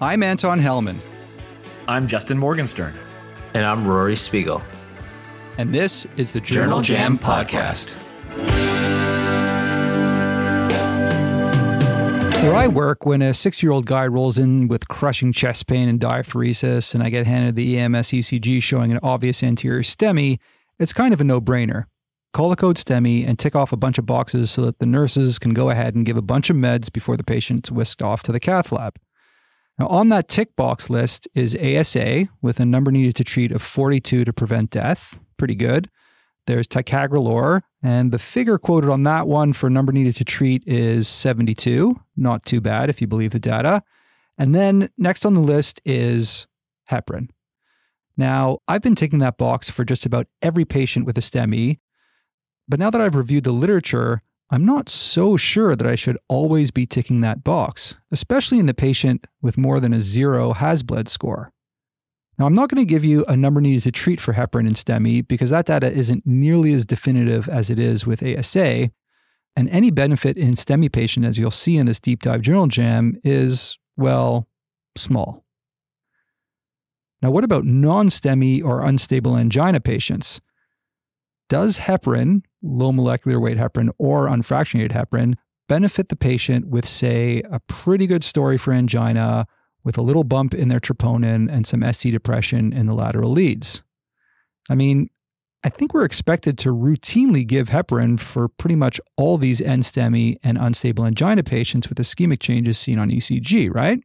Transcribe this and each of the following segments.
I'm Anton Helman. I'm Justin Morgenstern. And I'm Rory Spiegel. And this is the Journal, Journal Jam, Jam Podcast. Where I work, when a six year old guy rolls in with crushing chest pain and diaphoresis, and I get handed the EMS ECG showing an obvious anterior STEMI, it's kind of a no brainer. Call the code STEMI and tick off a bunch of boxes so that the nurses can go ahead and give a bunch of meds before the patient's whisked off to the cath lab. Now, on that tick box list is ASA with a number needed to treat of 42 to prevent death. Pretty good. There's ticagrelor, and the figure quoted on that one for number needed to treat is 72. Not too bad if you believe the data. And then next on the list is heparin. Now, I've been ticking that box for just about every patient with a STEMI, but now that I've reviewed the literature, I'm not so sure that I should always be ticking that box, especially in the patient with more than a zero HAS-BLED score. Now, I'm not going to give you a number needed to treat for heparin and STEMI because that data isn't nearly as definitive as it is with ASA. And any benefit in STEMI patient, as you'll see in this deep dive journal jam, is, well, small. Now, what about non STEMI or unstable angina patients? Does heparin, low molecular weight heparin, or unfractionated heparin benefit the patient with, say, a pretty good story for angina with a little bump in their troponin and some ST depression in the lateral leads? I mean, I think we're expected to routinely give heparin for pretty much all these NSTEMI and unstable angina patients with ischemic changes seen on ECG, right?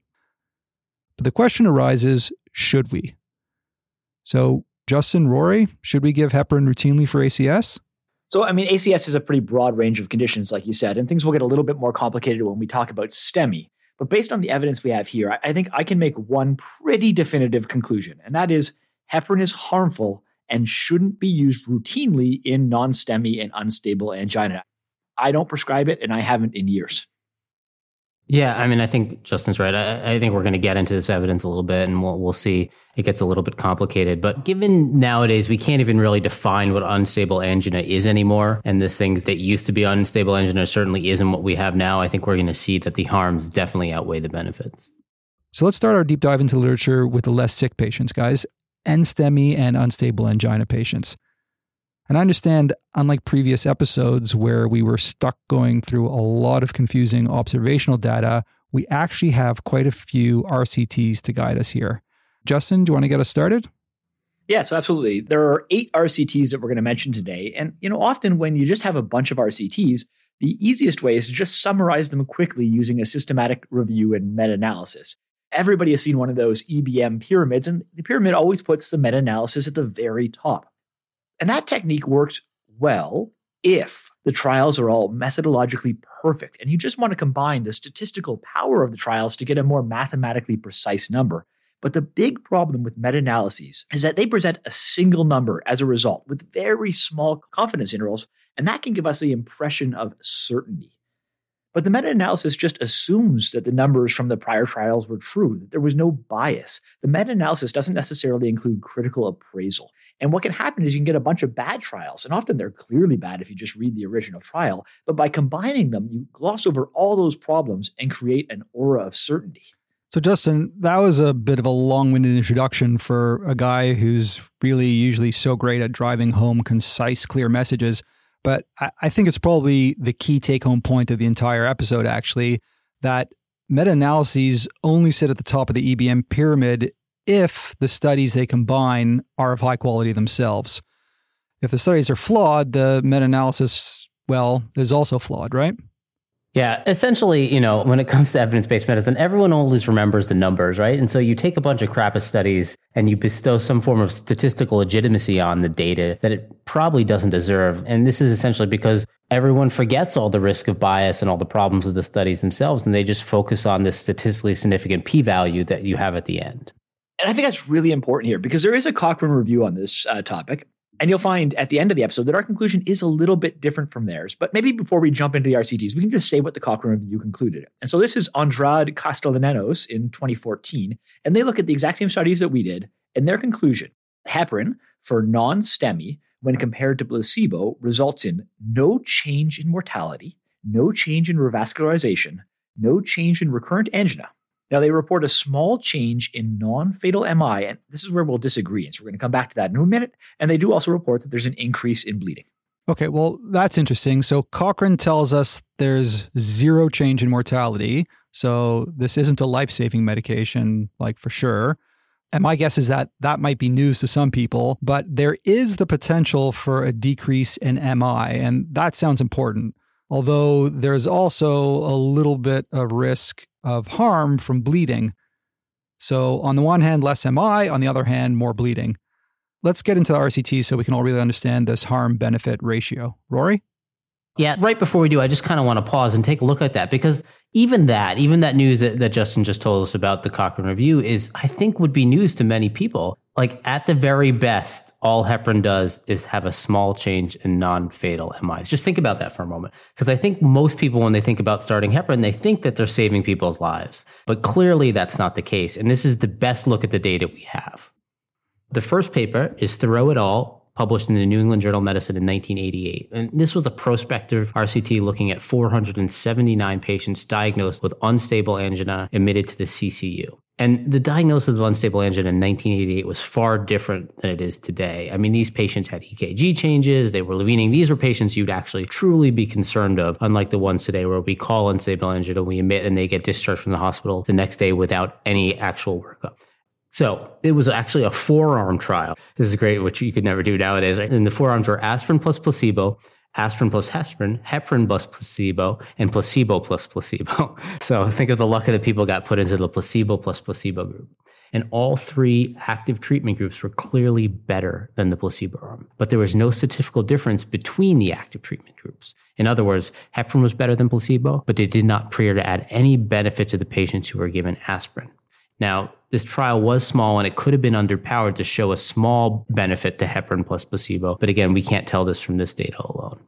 But the question arises should we? So, Justin, Rory, should we give heparin routinely for ACS? So, I mean, ACS is a pretty broad range of conditions, like you said, and things will get a little bit more complicated when we talk about STEMI. But based on the evidence we have here, I think I can make one pretty definitive conclusion, and that is heparin is harmful and shouldn't be used routinely in non STEMI and unstable angina. I don't prescribe it, and I haven't in years. Yeah, I mean, I think Justin's right. I, I think we're going to get into this evidence a little bit, and we'll we'll see. It gets a little bit complicated, but given nowadays we can't even really define what unstable angina is anymore, and this things that used to be unstable angina certainly isn't what we have now. I think we're going to see that the harms definitely outweigh the benefits. So let's start our deep dive into literature with the less sick patients, guys, NSTEMI and unstable angina patients. And I understand, unlike previous episodes where we were stuck going through a lot of confusing observational data, we actually have quite a few RCTs to guide us here. Justin, do you want to get us started? Yeah, so absolutely. There are eight RCTs that we're going to mention today. And, you know, often when you just have a bunch of RCTs, the easiest way is to just summarize them quickly using a systematic review and meta analysis. Everybody has seen one of those EBM pyramids, and the pyramid always puts the meta analysis at the very top. And that technique works well if the trials are all methodologically perfect and you just want to combine the statistical power of the trials to get a more mathematically precise number. But the big problem with meta analyses is that they present a single number as a result with very small confidence intervals, and that can give us the impression of certainty. But the meta analysis just assumes that the numbers from the prior trials were true, that there was no bias. The meta analysis doesn't necessarily include critical appraisal. And what can happen is you can get a bunch of bad trials, and often they're clearly bad if you just read the original trial. But by combining them, you gloss over all those problems and create an aura of certainty. So, Justin, that was a bit of a long winded introduction for a guy who's really usually so great at driving home concise, clear messages. But I, I think it's probably the key take home point of the entire episode, actually, that meta analyses only sit at the top of the EBM pyramid if the studies they combine are of high quality themselves. If the studies are flawed, the meta analysis, well, is also flawed, right? Yeah, essentially, you know, when it comes to evidence based medicine, everyone always remembers the numbers, right? And so you take a bunch of crap of studies and you bestow some form of statistical legitimacy on the data that it probably doesn't deserve. And this is essentially because everyone forgets all the risk of bias and all the problems of the studies themselves, and they just focus on this statistically significant p value that you have at the end. And I think that's really important here because there is a Cochrane review on this uh, topic. And you'll find at the end of the episode that our conclusion is a little bit different from theirs. But maybe before we jump into the RCTs, we can just say what the Cochrane review concluded. And so this is Andrade Castellanos in 2014. And they look at the exact same studies that we did. And their conclusion heparin for non STEMI, when compared to placebo, results in no change in mortality no change in revascularization, no change in recurrent angina. Now, they report a small change in non fatal MI, and this is where we'll disagree. And so we're going to come back to that in a minute. And they do also report that there's an increase in bleeding. Okay, well, that's interesting. So Cochrane tells us there's zero change in mortality. So this isn't a life saving medication, like for sure. And my guess is that that might be news to some people, but there is the potential for a decrease in MI, and that sounds important. Although there's also a little bit of risk of harm from bleeding. So, on the one hand, less MI, on the other hand, more bleeding. Let's get into the RCT so we can all really understand this harm benefit ratio. Rory? Yeah, right before we do, I just kind of want to pause and take a look at that because even that, even that news that, that Justin just told us about the Cochrane review is, I think, would be news to many people. Like at the very best, all heparin does is have a small change in non-fatal MIs. Just think about that for a moment, because I think most people, when they think about starting heparin, they think that they're saving people's lives, but clearly that's not the case. And this is the best look at the data we have. The first paper is Théroux et al published in the New England Journal of Medicine in 1988. And this was a prospective RCT looking at 479 patients diagnosed with unstable angina admitted to the CCU. And the diagnosis of unstable angina in 1988 was far different than it is today. I mean, these patients had EKG changes, they were levoning. These were patients you'd actually truly be concerned of, unlike the ones today where we call unstable angina, and we admit, and they get discharged from the hospital the next day without any actual workup. So it was actually a four-arm trial. This is great, which you could never do nowadays. And the four arms were aspirin plus placebo, aspirin plus heparin, heparin plus placebo, and placebo plus placebo. So think of the luck of the people got put into the placebo plus placebo group. And all three active treatment groups were clearly better than the placebo arm. But there was no statistical difference between the active treatment groups. In other words, heparin was better than placebo, but it did not appear to add any benefit to the patients who were given aspirin. Now, this trial was small and it could have been underpowered to show a small benefit to heparin plus placebo. But again, we can't tell this from this data alone.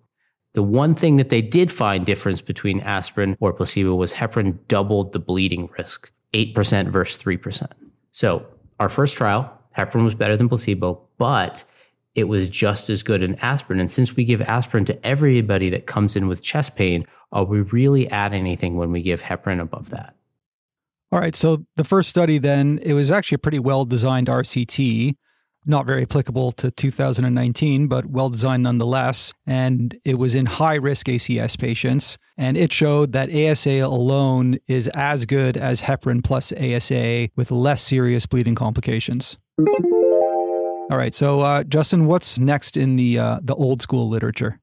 The one thing that they did find difference between aspirin or placebo was heparin doubled the bleeding risk, 8% versus 3%. So our first trial, heparin was better than placebo, but it was just as good in aspirin. And since we give aspirin to everybody that comes in with chest pain, are we really adding anything when we give heparin above that? All right. So the first study, then, it was actually a pretty well designed RCT, not very applicable to 2019, but well designed nonetheless. And it was in high risk ACS patients. And it showed that ASA alone is as good as heparin plus ASA with less serious bleeding complications. All right. So, uh, Justin, what's next in the uh, the old school literature?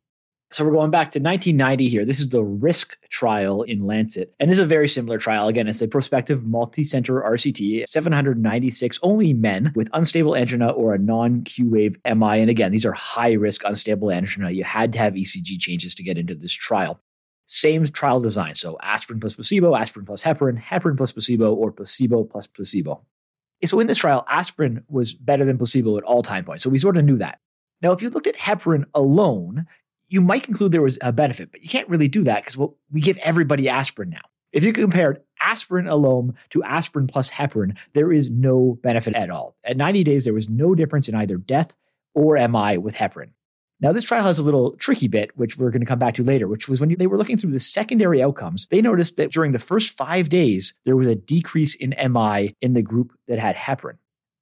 So we're going back to 1990 here. This is the RISC trial in Lancet. And it's a very similar trial. Again, it's a prospective multi-center RCT, 796 only men with unstable angina or a non-Q wave MI. And again, these are high risk unstable angina. You had to have ECG changes to get into this trial. Same trial design. So aspirin plus placebo, aspirin plus heparin, heparin plus placebo, or placebo plus placebo. So in this trial, aspirin was better than placebo at all time points. So we sort of knew that. Now, if you looked at heparin alone, you might conclude there was a benefit, but you can't really do that because well, we give everybody aspirin now. If you compared aspirin alone to aspirin plus heparin, there is no benefit at all. At 90 days, there was no difference in either death or MI with heparin. Now, this trial has a little tricky bit, which we're going to come back to later, which was when they were looking through the secondary outcomes, they noticed that during the first five days, there was a decrease in MI in the group that had heparin.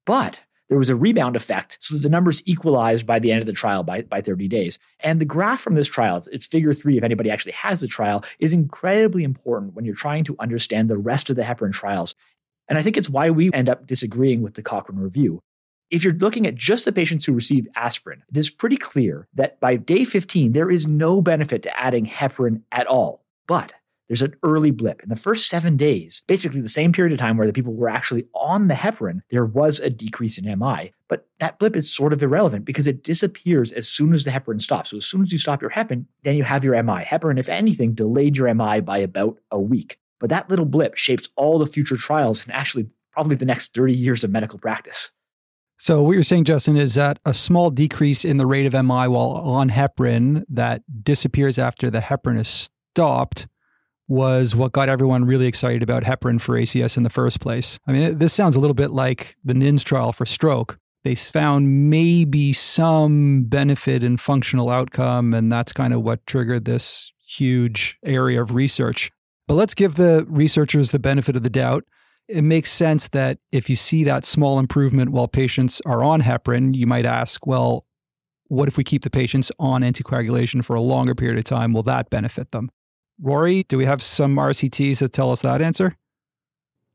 But there was a rebound effect. So the numbers equalized by the end of the trial by, by 30 days. And the graph from this trial, it's, it's figure three, if anybody actually has the trial, is incredibly important when you're trying to understand the rest of the heparin trials. And I think it's why we end up disagreeing with the Cochrane review. If you're looking at just the patients who received aspirin, it is pretty clear that by day 15, there is no benefit to adding heparin at all. But there's an early blip. In the first seven days, basically the same period of time where the people were actually on the heparin, there was a decrease in MI. But that blip is sort of irrelevant because it disappears as soon as the heparin stops. So as soon as you stop your heparin, then you have your MI. Heparin, if anything, delayed your MI by about a week. But that little blip shapes all the future trials and actually probably the next 30 years of medical practice. So what you're saying, Justin, is that a small decrease in the rate of MI while on heparin that disappears after the heparin is stopped was what got everyone really excited about heparin for ACS in the first place. I mean, this sounds a little bit like the NINDS trial for stroke. They found maybe some benefit in functional outcome, and that's kind of what triggered this huge area of research. But let's give the researchers the benefit of the doubt. It makes sense that if you see that small improvement while patients are on heparin, you might ask, well, what if we keep the patients on anticoagulation for a longer period of time? Will that benefit them? Rory, do we have some RCTs that tell us that answer?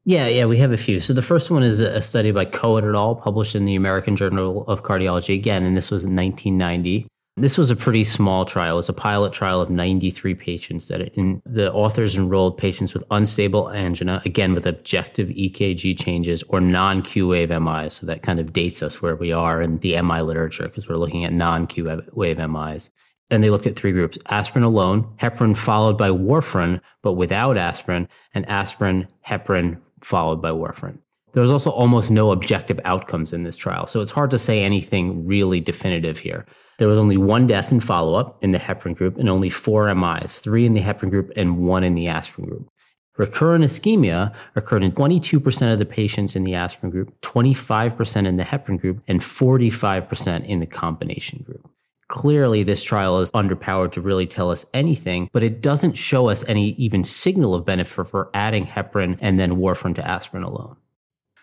Yeah, yeah, we have a few. So the first one is a study by Cohen et al., published in the American Journal of Cardiology again, and this was in 1990. This was a pretty small trial. It was a pilot trial of 93 patients that the authors enrolled patients with unstable angina, again with objective EKG changes or non-Q wave MI. So that kind of dates us where we are in the MI literature because we're looking at non-Q wave MIs. And they looked at three groups aspirin alone, heparin followed by warfarin, but without aspirin, and aspirin, heparin followed by warfarin. There was also almost no objective outcomes in this trial, so it's hard to say anything really definitive here. There was only one death in follow up in the heparin group and only four MIs, three in the heparin group and one in the aspirin group. Recurrent ischemia occurred in 22% of the patients in the aspirin group, 25% in the heparin group, and 45% in the combination group. Clearly, this trial is underpowered to really tell us anything, but it doesn't show us any even signal of benefit for adding heparin and then warfarin to aspirin alone.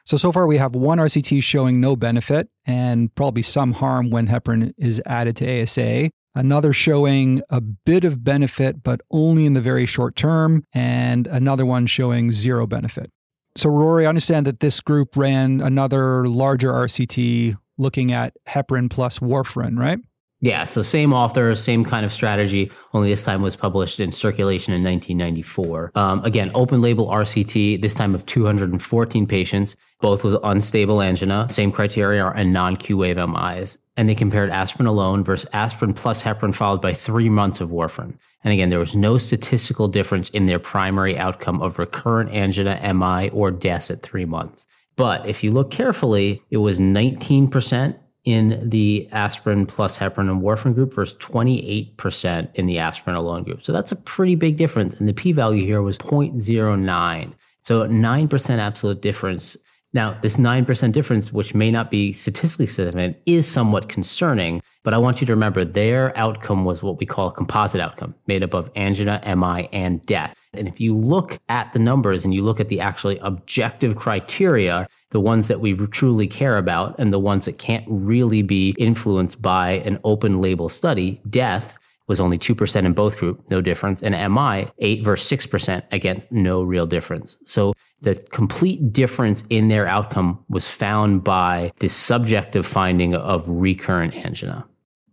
So, so far we have one RCT showing no benefit and probably some harm when heparin is added to ASA. Another showing a bit of benefit, but only in the very short term, and another one showing zero benefit. So, Rory, I understand that this group ran another larger RCT looking at heparin plus warfarin, right? Yeah, so same author, same kind of strategy, only this time was published in Circulation in 1994. Um, again, open label RCT, this time of 214 patients, both with unstable angina, same criteria and non Q wave MIs. And they compared aspirin alone versus aspirin plus heparin, followed by three months of warfarin. And again, there was no statistical difference in their primary outcome of recurrent angina, MI, or deaths at three months. But if you look carefully, it was 19% in the aspirin plus heparin and warfarin group versus 28% in the aspirin alone group. So that's a pretty big difference. And the p value here was 0.09. So 9% absolute difference. Now, this 9% difference, which may not be statistically significant, is somewhat concerning. But I want you to remember their outcome was what we call a composite outcome, made up of angina, MI, and death. And if you look at the numbers and you look at the actually objective criteria, the ones that we truly care about and the ones that can't really be influenced by an open label study, death was only 2% in both group, no difference. And MI, 8 versus 6%, against no real difference. So the complete difference in their outcome was found by the subjective finding of recurrent angina.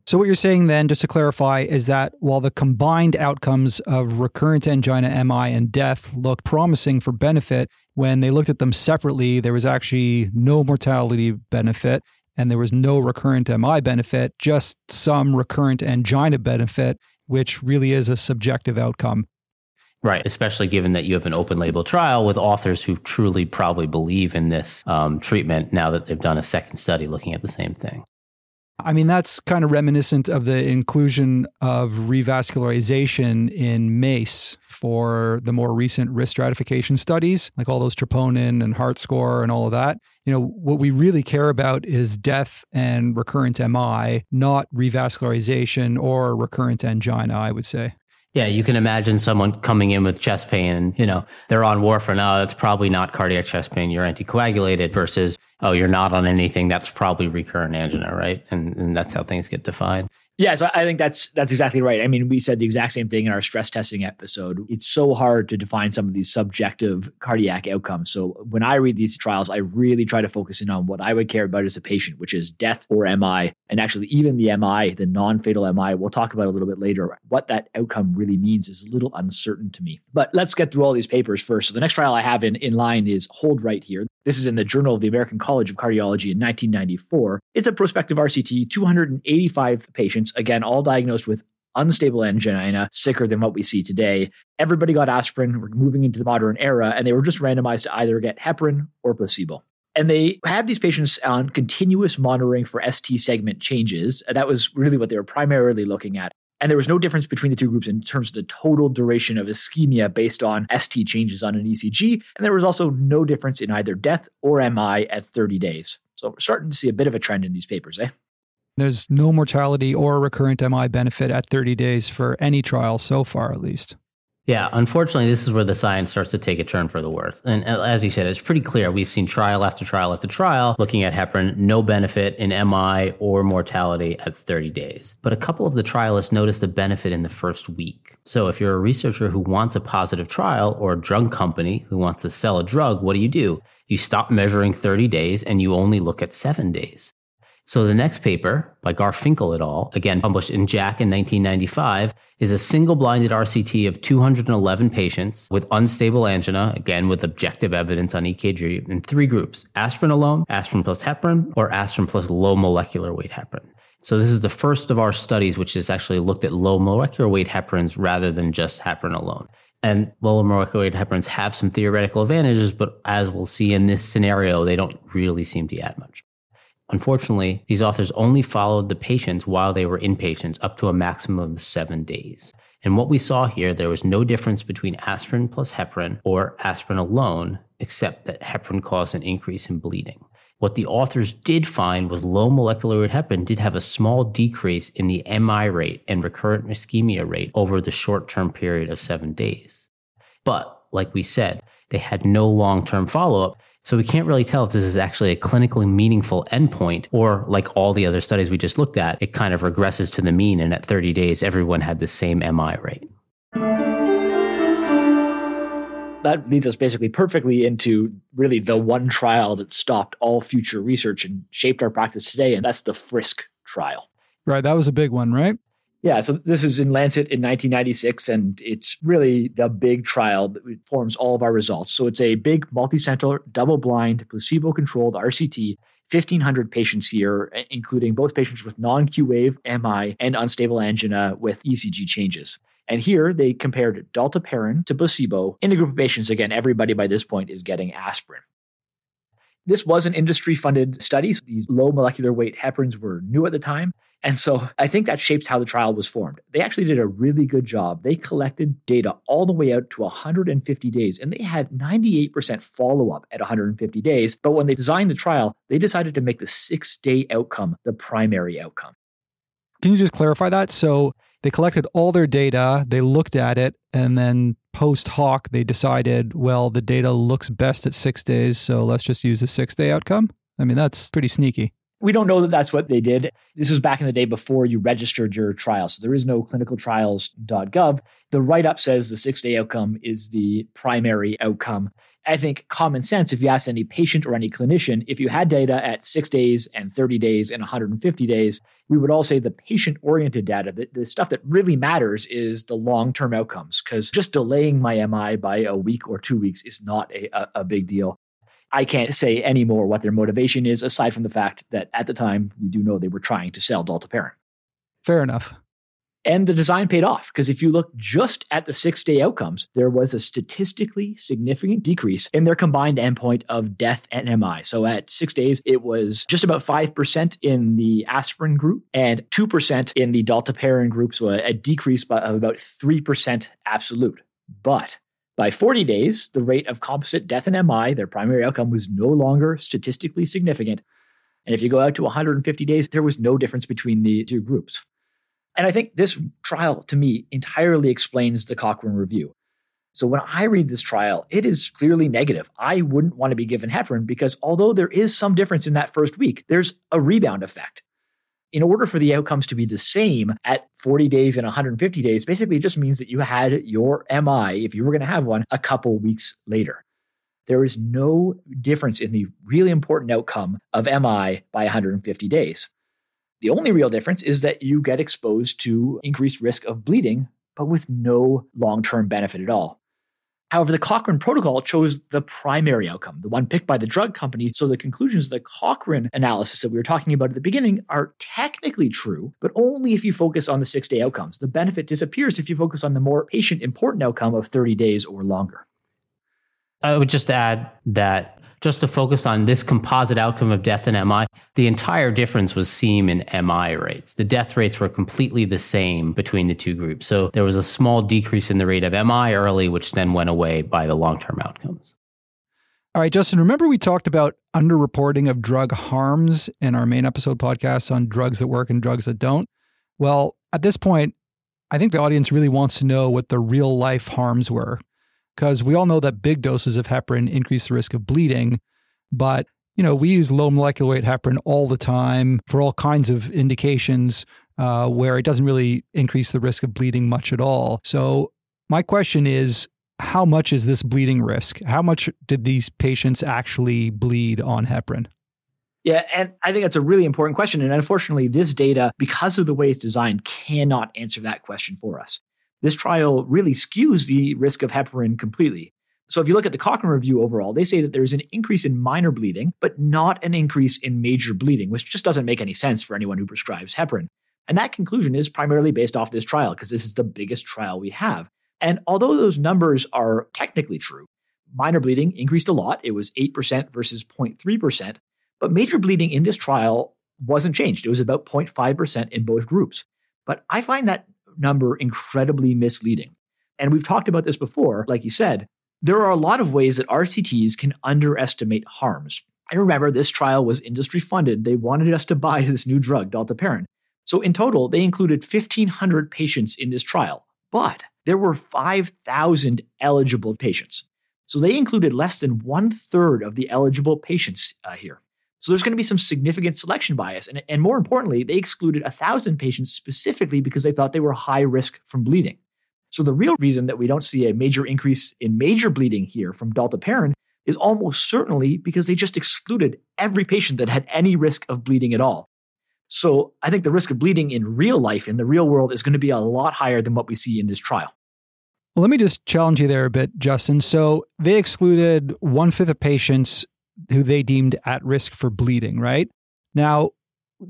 So, what you're saying then, just to clarify, is that while the combined outcomes of recurrent angina, MI, and death looked promising for benefit, when they looked at them separately, there was actually no mortality benefit and there was no recurrent MI benefit, just some recurrent angina benefit, which really is a subjective outcome. Right, especially given that you have an open label trial with authors who truly probably believe in this um, treatment now that they've done a second study looking at the same thing. I mean, that's kind of reminiscent of the inclusion of revascularization in MACE for the more recent risk stratification studies, like all those troponin and heart score and all of that. You know, what we really care about is death and recurrent MI, not revascularization or recurrent angina, I would say. Yeah, you can imagine someone coming in with chest pain and, you know, they're on warfarin. Oh, that's probably not cardiac chest pain. You're anticoagulated versus, oh, you're not on anything. That's probably recurrent angina, right? And, and that's how things get defined. Yeah, so I think that's that's exactly right. I mean, we said the exact same thing in our stress testing episode. It's so hard to define some of these subjective cardiac outcomes. So when I read these trials, I really try to focus in on what I would care about as a patient, which is death or MI, and actually even the MI, the non-fatal MI. We'll talk about a little bit later. What that outcome really means is a little uncertain to me. But let's get through all these papers first. So the next trial I have in in line is Holdright here. This is in the Journal of the American College of Cardiology in 1994. It's a prospective RCT, 285 patients, again, all diagnosed with unstable angina, sicker than what we see today. Everybody got aspirin. We're moving into the modern era, and they were just randomized to either get heparin or placebo. And they had these patients on continuous monitoring for ST segment changes. That was really what they were primarily looking at. And there was no difference between the two groups in terms of the total duration of ischemia based on ST changes on an ECG. And there was also no difference in either death or MI at 30 days. So we're starting to see a bit of a trend in these papers, eh? There's no mortality or recurrent MI benefit at 30 days for any trial so far, at least. Yeah, unfortunately, this is where the science starts to take a turn for the worse. And uh, as you said, it's pretty clear. We've seen trial after trial after trial looking at heparin, no benefit in MI or mortality at 30 days. But a couple of the trialists noticed a benefit in the first week. So if you're a researcher who wants a positive trial or a drug company who wants to sell a drug, what do you do? You stop measuring 30 days and you only look at seven days. So the next paper by Gurfinkel et al., again published in JACC in 1995, is a single blinded RCT of 211 patients with unstable angina, again with objective evidence on EKG, in three groups aspirin alone, aspirin plus heparin, or aspirin plus low molecular weight heparin. So this is the first of our studies which has actually looked at low molecular weight heparins rather than just heparin alone. And low molecular weight heparins have some theoretical advantages, but as we'll see in this scenario, they don't really seem to add much. Unfortunately, these authors only followed the patients while they were inpatients up to a maximum of seven days. And what we saw here, there was no difference between aspirin plus heparin or aspirin alone, except that heparin caused an increase in bleeding. What the authors did find was low molecular weight heparin did have a small decrease in the MI rate and recurrent ischemia rate over the short term period of seven days. But like we said, they had no long term follow up. So we can't really tell if this is actually a clinically meaningful endpoint or like all the other studies we just looked at, it kind of regresses to the mean. And at 30 days, everyone had the same MI rate. That leads us basically perfectly into really the one trial that stopped all future research and shaped our practice today. And that's the FRISC trial. Right. That was a big one, right? Yeah, so this is in Lancet in 1996, and it's really the big trial that forms all of our results. So it's a big multicenter, double blind, placebo controlled RCT, 1,500 patients here, including both patients with non Q wave MI and unstable angina with ECG changes. And here they compared dalteparin to placebo in a group of patients. Again, everybody by this point is getting aspirin. This was an industry funded study. So these low molecular weight heparins were new at the time. And so I think that shapes how the trial was formed. They actually did a really good job. They collected data all the way out to 150 days, and they had 98% follow up at 150 days. But when they designed the trial, they decided to make the six day outcome the primary outcome. Can you just clarify that? So they collected all their data, they looked at it, and then post hoc, they decided, well, the data looks best at six days, so let's just use a six day outcome. I mean, that's pretty sneaky. We don't know that that's what they did. This was back in the day before you registered your trial. So there is no clinicaltrials.gov. The write up says the six day outcome is the primary outcome. I think common sense, if you ask any patient or any clinician, if you had data at six days and 30 days and 150 days, we would all say the patient oriented data, the, the stuff that really matters is the long term outcomes, because just delaying my MI by a week or two weeks is not a, a, a big deal. I can't say anymore what their motivation is, aside from the fact that at the time, we do know they were trying to sell dalteparin. Fair enough. And the design paid off because if you look just at the six day outcomes, there was a statistically significant decrease in their combined endpoint of death and MI. So at six days, it was just about 5% in the aspirin group and 2% in the dalteparin group. So a, a decrease of about 3% absolute. But by 40 days, the rate of composite death and MI, their primary outcome, was no longer statistically significant. And if you go out to 150 days, there was no difference between the two groups. And I think this trial, to me, entirely explains the Cochrane review. So when I read this trial, it is clearly negative. I wouldn't want to be given heparin because although there is some difference in that first week, there's a rebound effect. In order for the outcomes to be the same at 40 days and 150 days, basically it just means that you had your MI, if you were going to have one, a couple weeks later. There is no difference in the really important outcome of MI by 150 days. The only real difference is that you get exposed to increased risk of bleeding, but with no long term benefit at all. However, the Cochrane protocol chose the primary outcome, the one picked by the drug company. So the conclusions of the Cochrane analysis that we were talking about at the beginning are technically true, but only if you focus on the six day outcomes. The benefit disappears if you focus on the more patient important outcome of 30 days or longer. I would just add that just to focus on this composite outcome of death and MI, the entire difference was seen in MI rates. The death rates were completely the same between the two groups. So there was a small decrease in the rate of MI early, which then went away by the long term outcomes. All right, Justin, remember we talked about underreporting of drug harms in our main episode podcast on drugs that work and drugs that don't? Well, at this point, I think the audience really wants to know what the real life harms were. Because we all know that big doses of heparin increase the risk of bleeding, but you know, we use low molecular weight heparin all the time for all kinds of indications uh, where it doesn't really increase the risk of bleeding much at all. So, my question is how much is this bleeding risk? How much did these patients actually bleed on heparin? Yeah, and I think that's a really important question. And unfortunately, this data, because of the way it's designed, cannot answer that question for us. This trial really skews the risk of heparin completely. So if you look at the Cochrane review overall, they say that there's an increase in minor bleeding, but not an increase in major bleeding, which just doesn't make any sense for anyone who prescribes heparin. And that conclusion is primarily based off this trial because this is the biggest trial we have. And although those numbers are technically true, minor bleeding increased a lot. It was 8% versus 0.3%. But major bleeding in this trial wasn't changed. It was about 0.5% in both groups. But I find that number incredibly misleading. And we've talked about this before, like you said. There are a lot of ways that RCTs can underestimate harms. And remember, this trial was industry funded. They wanted us to buy this new drug, dalteparin. So in total, they included 1,500 patients in this trial. But there were 5,000 eligible patients. So they included less than one third of the eligible patients uh, here. So there's going to be some significant selection bias. And, and more importantly, they excluded 1,000 patients specifically because they thought they were high risk from bleeding. So the real reason that we don't see a major increase in major bleeding here from dalteparin is almost certainly because they just excluded every patient that had any risk of bleeding at all. So I think the risk of bleeding in real life, in the real world, is going to be a lot higher than what we see in this trial. Well, let me just challenge you there a bit, Justin. So they excluded one fifth of patients who they deemed at risk for bleeding, right? Now,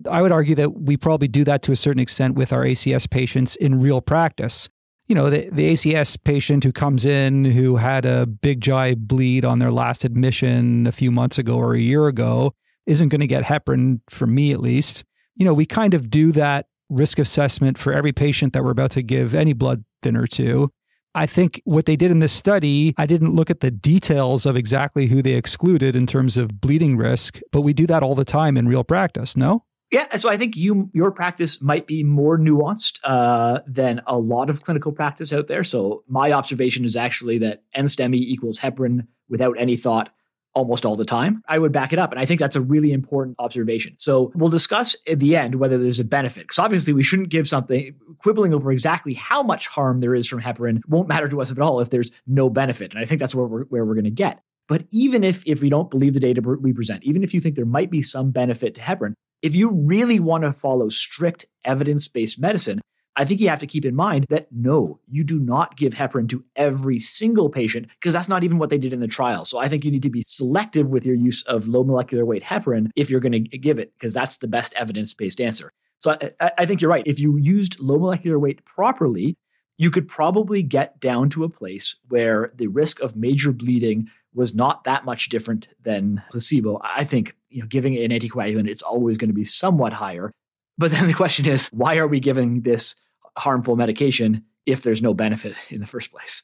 I would argue that we probably do that to a certain extent with our ACS patients in real practice. You know, the, the ACS patient who comes in who had a big GI bleed on their last admission a few months ago or a year ago isn't going to get heparin, from me at least you know, we kind of do that risk assessment for every patient that we're about to give any blood thinner to. I think what they did in this study, I didn't look at the details of exactly who they excluded in terms of bleeding risk, but we do that all the time in real practice, no? Yeah, so I think you your practice might be more nuanced uh, than a lot of clinical practice out there. So my observation is actually that NSTEMI equals heparin without any thought almost all the time, I would back it up. And I think that's a really important observation. So we'll discuss at the end whether there's a benefit. Because obviously, we shouldn't give something quibbling over exactly how much harm there is from heparin won't matter to us at all if there's no benefit. And I think that's where we're, where we're going to get. But even if, if we don't believe the data we present, even if you think there might be some benefit to heparin, if you really want to follow strict evidence based medicine, I think you have to keep in mind that no, you do not give heparin to every single patient because that's not even what they did in the trial. So I think you need to be selective with your use of low molecular weight heparin if you're going to give it because that's the best evidence based answer. So I, I, think you're right. If you used low molecular weight properly, you could probably get down to a place where the risk of major bleeding was not that much different than placebo. I think, you know, giving an anticoagulant, it's always going to be somewhat higher. But then the question is, why are we giving this harmful medication if there's no benefit in the first place.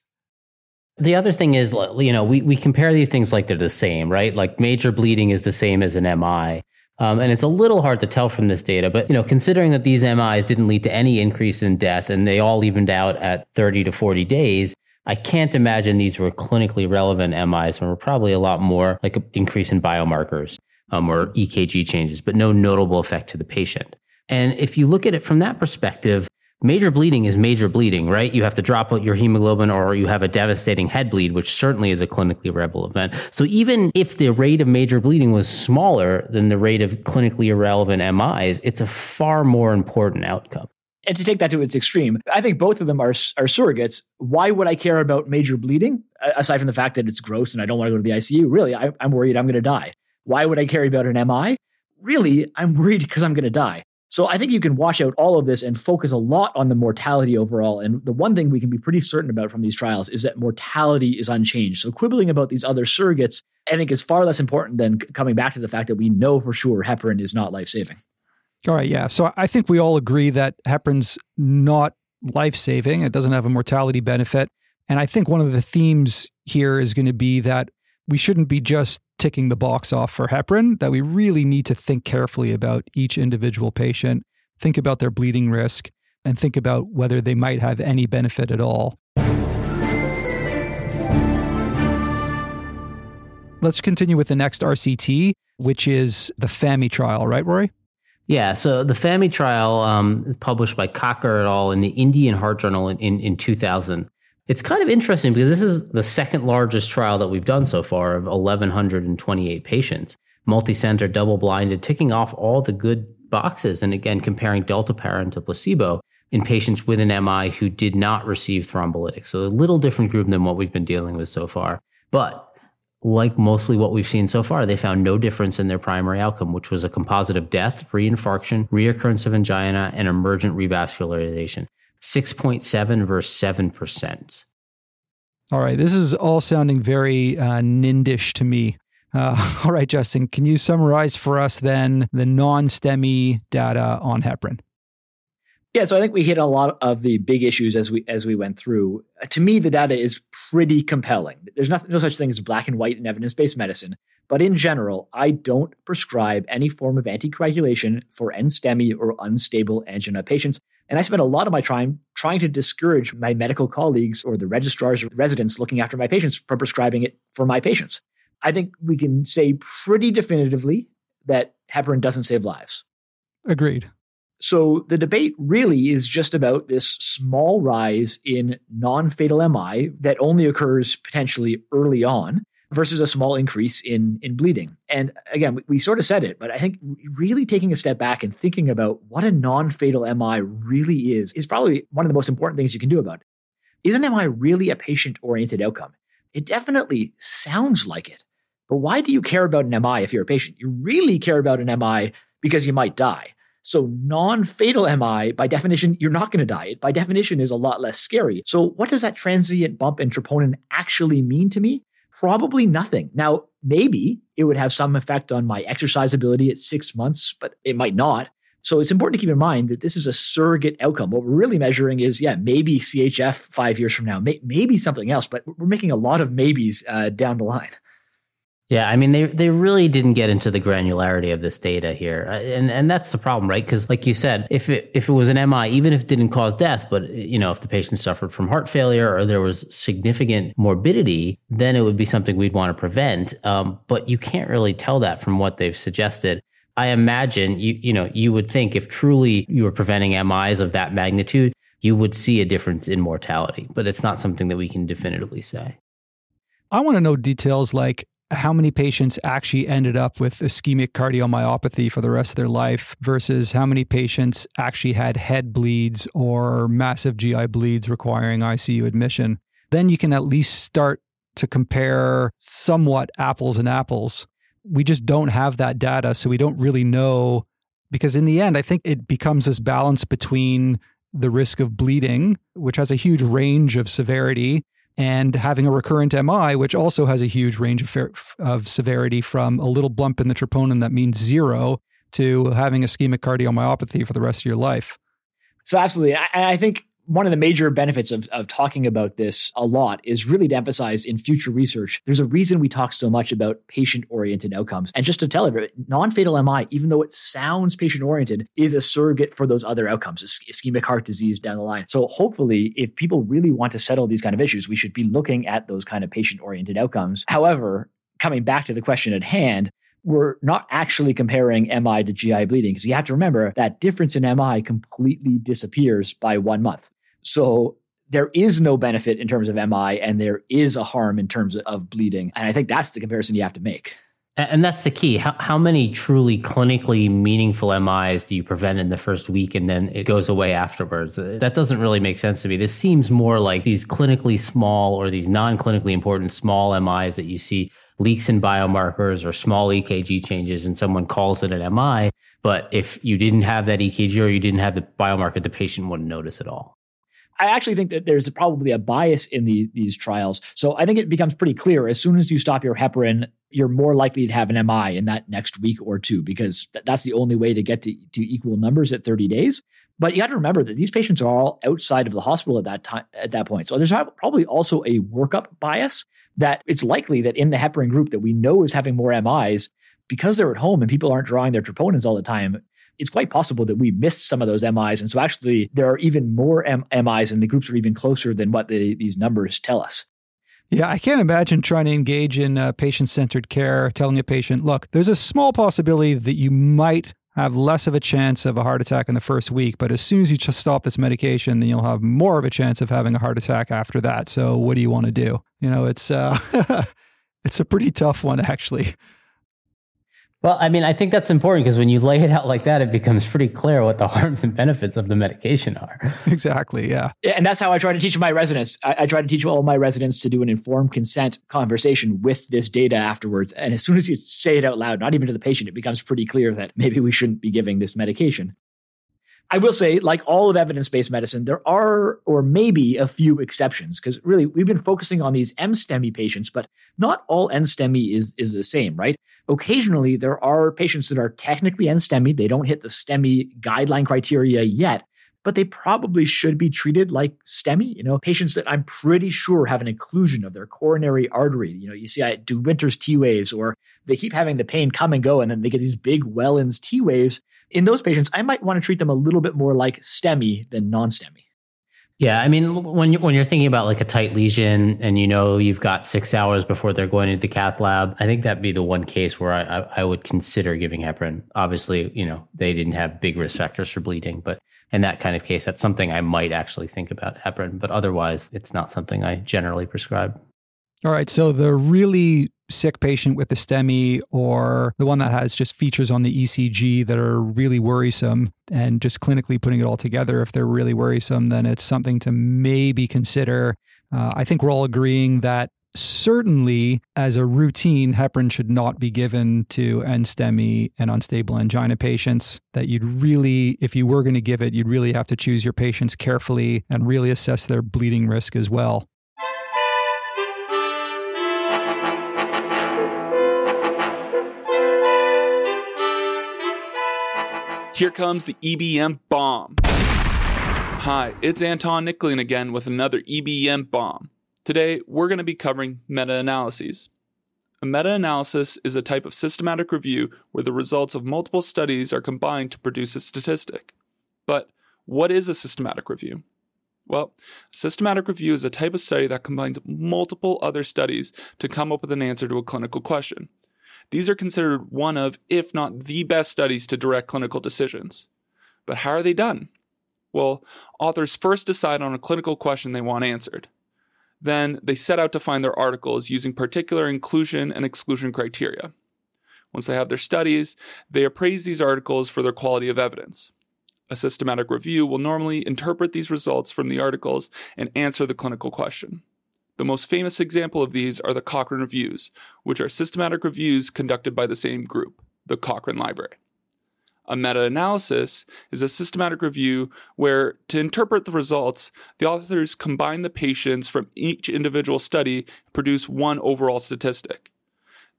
The other thing is, you know, we, we compare these things like they're the same, right? Like major bleeding is the same as an MI. Um, and it's a little hard to tell from this data, but you know, considering that these MIs didn't lead to any increase in death and they all evened out at 30 to 40 days, I can't imagine these were clinically relevant MIs and were probably a lot more like an increase in biomarkers um, or EKG changes, but no notable effect to the patient. And if you look at it from that perspective, major bleeding is major bleeding, right? You have to drop your hemoglobin or you have a devastating head bleed, which certainly is a clinically relevant event. So even if the rate of major bleeding was smaller than the rate of clinically irrelevant MIs, it's a far more important outcome. And to take that to its extreme, I think both of them are, are surrogates. Why would I care about major bleeding? Aside from the fact that it's gross and I don't want to go to the ICU, really, I, I'm worried I'm going to die. Why would I care about an MI? Really, I'm worried because I'm going to die. So I think you can wash out all of this and focus a lot on the mortality overall. And the one thing we can be pretty certain about from these trials is that mortality is unchanged. So quibbling about these other surrogates, I think is far less important than coming back to the fact that we know for sure heparin is not life saving. All right, yeah. So I think we all agree that heparin's not life saving. It doesn't have a mortality benefit. And I think one of the themes here is going to be that we shouldn't be just ticking the box off for heparin, that we really need to think carefully about each individual patient, think about their bleeding risk, and think about whether they might have any benefit at all. Let's continue with the next RCT, which is the FAMI trial, right, Rory? Yeah, so the FAMI trial, um, published by Cocker et al. in the Indian Heart Journal in, in, in 2000. It's kind of interesting because this is the second largest trial that we've done so far of 1,128 patients, multi-center, double-blinded, ticking off all the good boxes. And again, comparing dalteparin to placebo in patients with an MI who did not receive thrombolytics. So a little different group than what we've been dealing with so far. But like mostly what we've seen so far, they found no difference in their primary outcome, which was a composite of death, reinfarction, reoccurrence of angina, and emergent revascularization. 6.7 versus 7%. All right. This is all sounding very uh, NINDish to me. Uh, all right, Justin, can you summarize for us then the non STEMI data on heparin? Yeah, so I think we hit a lot of the big issues as we as we went through. Uh, to me, the data is pretty compelling. There's nothing, no such thing as black and white in evidence based medicine, but in general, I don't prescribe any form of anticoagulation for NSTEMI or unstable angina patients. And I spend a lot of my time trying to discourage my medical colleagues or the registrars or residents looking after my patients from prescribing it for my patients. I think we can say pretty definitively that heparin doesn't save lives. Agreed. So the debate really is just about this small rise in non fatal MI that only occurs potentially early on versus a small increase in, in bleeding. And again, we, we sort of said it, but I think really taking a step back and thinking about what a non fatal MI really is, is probably one of the most important things you can do about it. Isn't MI really a patient oriented outcome? It definitely sounds like it. But why do you care about an MI if you're a patient? You really care about an MI because you might die. So non-fatal MI, by definition, you're not going to die. It by definition is a lot less scary. So what does that transient bump in troponin actually mean to me? Probably nothing. Now, maybe it would have some effect on my exercise ability at six months, but it might not. So it's important to keep in mind that this is a surrogate outcome. What we're really measuring is, yeah, maybe CHF five years from now, may- maybe something else, but we're making a lot of maybes uh, down the line. Yeah, I mean they they really didn't get into the granularity of this data here, uh, and and that's the problem, right? Because like you said, if it if it was an MI, even if it didn't cause death, but you know if the patient suffered from heart failure or there was significant morbidity, then it would be something we'd want to prevent. Um, but you can't really tell that from what they've suggested. I imagine you you know you would think if truly you were preventing MIs of that magnitude, you would see a difference in mortality, but it's not something that we can definitively say. I want to know details like how many patients actually ended up with ischemic cardiomyopathy for the rest of their life versus how many patients actually had head bleeds or massive GI bleeds requiring ICU admission. Then you can at least start to compare somewhat apples and apples. We just don't have that data, so we don't really know. Because in the end, I think it becomes this balance between the risk of bleeding, which has a huge range of severity, and having a recurrent MI, which also has a huge range of, of severity from a little bump in the troponin that means zero to having ischemic cardiomyopathy for the rest of your life. So, absolutely. I, I think one of the major benefits of, of talking about this a lot is really to emphasize in future research, there's a reason we talk so much about patient oriented outcomes. And just to tell everybody, non fatal MI, even though it sounds patient oriented, is a surrogate for those other outcomes, ischemic heart disease down the line. So hopefully, if people really want to settle these kind of issues, we should be looking at those kind of patient oriented outcomes. However, coming back to the question at hand, we're not actually comparing MI to GI bleeding because you have to remember that difference in MI completely disappears by one month. So there is no benefit in terms of MI and there is a harm in terms of bleeding. And I think that's the comparison you have to make. And that's the key. How, how many truly clinically meaningful MIs do you prevent in the first week and then it goes away afterwards? Uh, that doesn't really make sense to me. This seems more like these clinically small or these non clinically important small MIs that you see leaks in biomarkers or small EKG changes and someone calls it an MI. But if you didn't have that EKG or you didn't have the biomarker, the patient wouldn't notice at all. I actually think that there's probably a bias in the, these trials. So I think it becomes pretty clear as soon as you stop your heparin, you're more likely to have an MI in that next week or two because th- that's the only way to get to, to equal numbers at 30 days. But you got to remember that these patients are all outside of the hospital at that time at that point. So there's probably also a workup bias that it's likely that in the heparin group that we know is having more MIs because they're at home and people aren't drawing their troponins all the time. It's quite possible that we missed some of those MIs. And so actually there are even more M- MIs and the groups are even closer than what the, these numbers tell us. Yeah, I can't imagine trying to engage in uh, patient centered care, telling a patient, look, there's a small possibility that you might have less of a chance of a heart attack in the first week, but as soon as you just stop this medication, then you'll have more of a chance of having a heart attack after that. So what do you want to do? You know, it's uh, it's a pretty tough one actually. Well, I mean, I think that's important because when you lay it out like that, it becomes pretty clear what the harms and benefits of the medication are. Exactly. Yeah. yeah and that's how I try to teach my residents. I, I, try to teach all my residents to do an informed consent conversation with this data afterwards. And as soon as you say it out loud, not even to the patient, it becomes pretty clear that maybe we shouldn't be giving this medication. I will say, like all of evidence based medicine, there are or maybe a few exceptions because really we've been focusing on these NSTEMI patients, but not all NSTEMI is, is the same, right? Occasionally, there are patients that are technically NSTEMI. They don't hit the STEMI guideline criteria yet, but they probably should be treated like STEMI. You know, patients that I'm pretty sure have an occlusion of their coronary artery. You know, you see, I do Winter's T waves, or they keep having the pain come and go, and then they get these big Wellens T waves in those patients, I might want to treat them a little bit more like STEMI than non-STEMI. Yeah, I mean, when you, when you're thinking about like a tight lesion, and you know you've got six hours before they're going into the cath lab, I think that'd be the one case where I, I, I would consider giving heparin. Obviously, you know they didn't have big risk factors for bleeding, but in that kind of case, that's something I might actually think about heparin. But otherwise, it's not something I generally prescribe. All right. So the really sick patient with the STEMI or the one that has just features on the ECG that are really worrisome and just clinically putting it all together, if they're really worrisome, then it's something to maybe consider. Uh, I think we're all agreeing that certainly as a routine, heparin should not be given to NSTEMI and unstable angina patients. That you'd really, if you were going to give it, you'd really have to choose your patients carefully and really assess their bleeding risk as well. Here comes the EBM bomb. Hi, it's Anton Nicklin again with another EBM bomb. Today, we're going to be covering meta analyses. A meta analysis is a type of systematic review where the results of multiple studies are combined to produce a statistic. But what is a systematic review? Well, a systematic review is a type of study that combines multiple other studies to come up with an answer to a clinical question. These are considered one of, if not the best studies to direct clinical decisions. But how are they done? Well, authors first decide on a clinical question they want answered. Then they set out to find their articles using particular inclusion and exclusion criteria. Once they have their studies, they appraise these articles for their quality of evidence. A systematic review will normally interpret these results from the articles and answer the clinical question. The most famous example of these are the Cochrane Reviews, which are systematic reviews conducted by the same group, the Cochrane Library. A meta analysis is a systematic review where, to interpret the results, the authors combine the patients from each individual study and produce one overall statistic.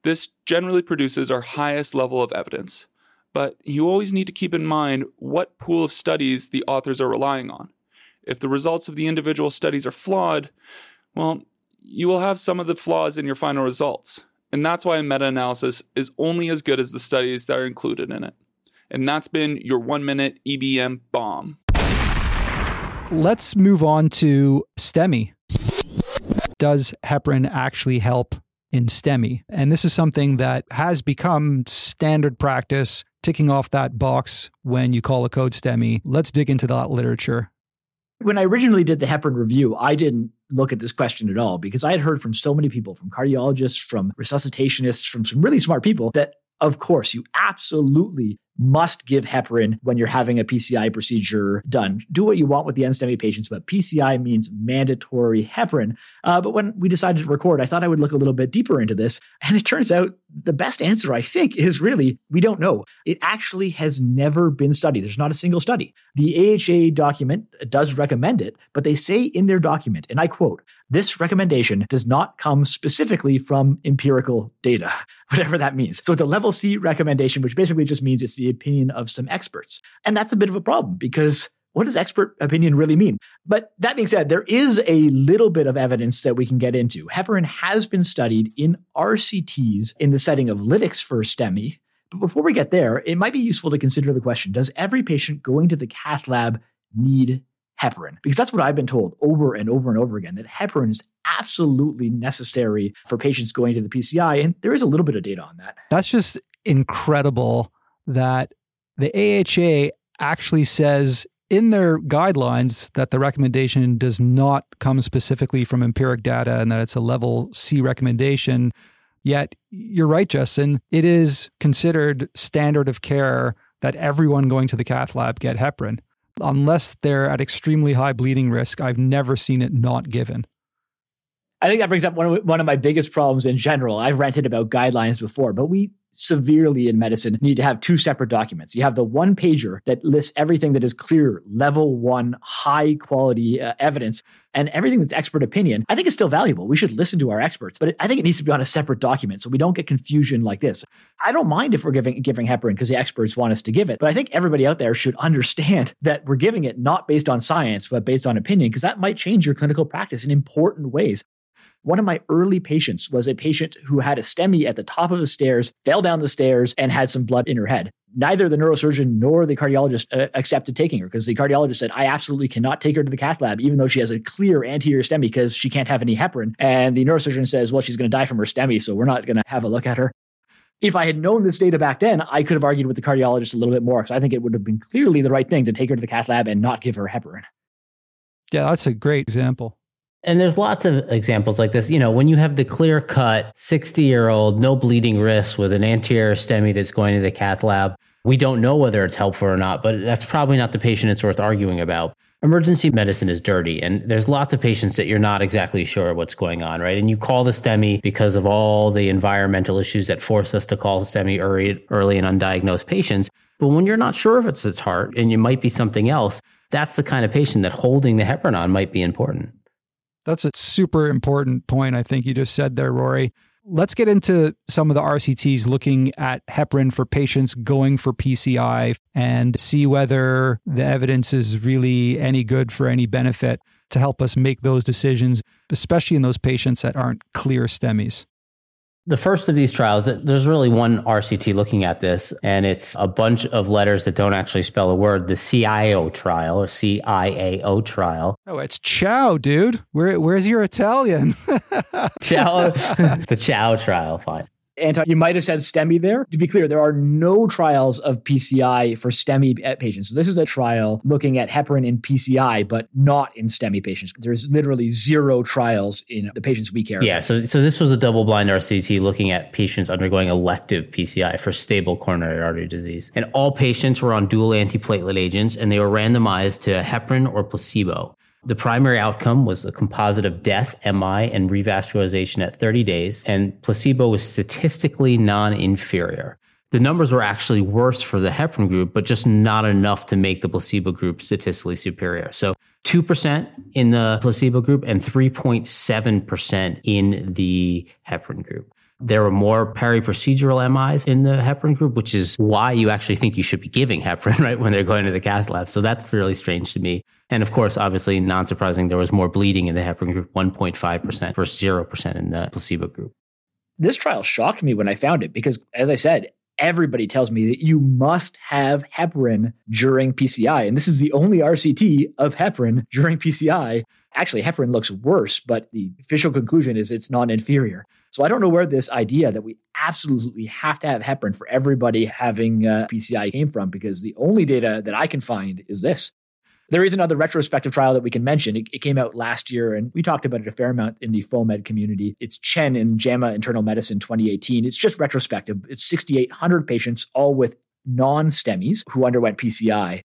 This generally produces our highest level of evidence, but you always need to keep in mind what pool of studies the authors are relying on. If the results of the individual studies are flawed, well, you will have some of the flaws in your final results. And that's why a meta analysis is only as good as the studies that are included in it. And that's been your one minute EBM bomb. Let's move on to STEMI. Does heparin actually help in STEMI? And this is something that has become standard practice, ticking off that box when you call a code STEMI. Let's dig into that literature. When I originally did the heparin review, I didn't look at this question at all because I had heard from so many people, from cardiologists, from resuscitationists, from some really smart people that of course, you absolutely must give heparin when you're having a PCI procedure done. Do what you want with the NSTEMI patients, but PCI means mandatory heparin. Uh, but when we decided to record, I thought I would look a little bit deeper into this. And it turns out the best answer, I think, is really we don't know. It actually has never been studied. There's not a single study. The AHA document does recommend it, but they say in their document, and I quote, this recommendation does not come specifically from empirical data, whatever that means. So it's a level C recommendation, which basically just means it's the opinion of some experts. And that's a bit of a problem because what does expert opinion really mean? But that being said, there is a little bit of evidence that we can get into. Heparin has been studied in RCTs in the setting of lytics for STEMI. But before we get there, it might be useful to consider the question Does every patient going to the cath lab need heparin? Because that's what I've been told over and over and over again that heparin is absolutely necessary for patients going to the PCI. And there is a little bit of data on that. That's just incredible that the AHA actually says in their guidelines that the recommendation does not come specifically from empiric data and that it's a level C recommendation. Yet, you're right, Justin. It is considered standard of care that everyone going to the cath lab get heparin. Unless they're at extremely high bleeding risk, I've never seen it not given. I think that brings up one of, one of my biggest problems in general. I've ranted about guidelines before, but we severely in medicine need to have two separate documents. You have the one pager that lists everything that is clear, level one, high quality uh, evidence, and everything that's expert opinion. I think is still valuable. We should listen to our experts, but I think it needs to be on a separate document so we don't get confusion like this. I don't mind if we're giving giving heparin because the experts want us to give it, but I think everybody out there should understand that we're giving it not based on science, but based on opinion, because that might change your clinical practice in important ways. One of my early patients was a patient who had a STEMI at the top of the stairs, fell down the stairs, and had some blood in her head. Neither the neurosurgeon nor the cardiologist uh, accepted taking her because the cardiologist said, I absolutely cannot take her to the cath lab, even though she has a clear anterior STEMI because she can't have any heparin. And the neurosurgeon says, Well, she's going to die from her STEMI, so we're not going to have a look at her if I had known this data back then, I could have argued with the cardiologist a little bit more because I think it would have been clearly the right thing to take her to the cath lab and not give her heparin. Yeah, that's a great example. And there's lots of examples like this. You know, when you have the clear cut 60 year old, no bleeding wrist with an anterior STEMI that's going to the cath lab, we don't know whether it's helpful or not, but that's probably not the patient it's worth arguing about. Emergency medicine is dirty, and there's lots of patients that you're not exactly sure what's going on, right? And you call the STEMI because of all the environmental issues that force us to call STEMI early, early and undiagnosed patients. But when you're not sure if it's its heart and it might be something else, that's the kind of patient that holding the heparin on might be important. That's a super important point, I think you just said there, Rory. Let's get into some of the RCTs looking at heparin for patients going for PCI and see whether the evidence is really any good for any benefit to help us make those decisions, especially in those patients that aren't clear STEMIs. The first of these trials, there's really one RCT looking at this, and it's a bunch of letters that don't actually spell a word. The CIO trial or CIAO trial. Oh, it's Chow, dude. Where, where's your Italian? Chow, the Chow trial. Fine. Anton, you might have said STEMI there. To be clear, there are no trials of PCI for STEMI eh, patients. So this is a trial looking at heparin in PCI, but not in STEMI patients. There's literally zero trials in the patients we care. Yeah. So, so this was a double-blind RCT looking at patients undergoing elective PCI for stable coronary artery disease, and all patients were on dual antiplatelet agents, and they were randomized to heparin or placebo. The primary outcome was a composite of death, MI, and revascularization at 30 days, and placebo was statistically non inferior. The numbers were actually worse for the heparin group, but just not enough to make the placebo group statistically superior. So 2% in the placebo group and 3.7% in the heparin group. There were more peri-procedural MIs in the heparin group, which is why you actually think you should be giving heparin, right, when they're going to the cath lab. So that's really strange to me. And of course, obviously, non surprising, there was more bleeding in the heparin group, 1.5% versus 0% in the placebo group. This trial shocked me when I found it because, as I said, everybody tells me that you must have heparin during PCI. And this is the only RCT of heparin during PCI. Actually, heparin looks worse, but the official conclusion is it's non inferior. So I don't know where this idea that we absolutely have to have heparin for everybody having uh, PCI came from, because the only data that I can find is this. There is another retrospective trial that we can mention. It, it, came out last year, and we talked about it a fair amount in the FOAMed community. It's Chen in JAMA Internal Medicine 2018. It's just retrospective. It's 6,800 patients, all with non STEMIs who underwent PCI.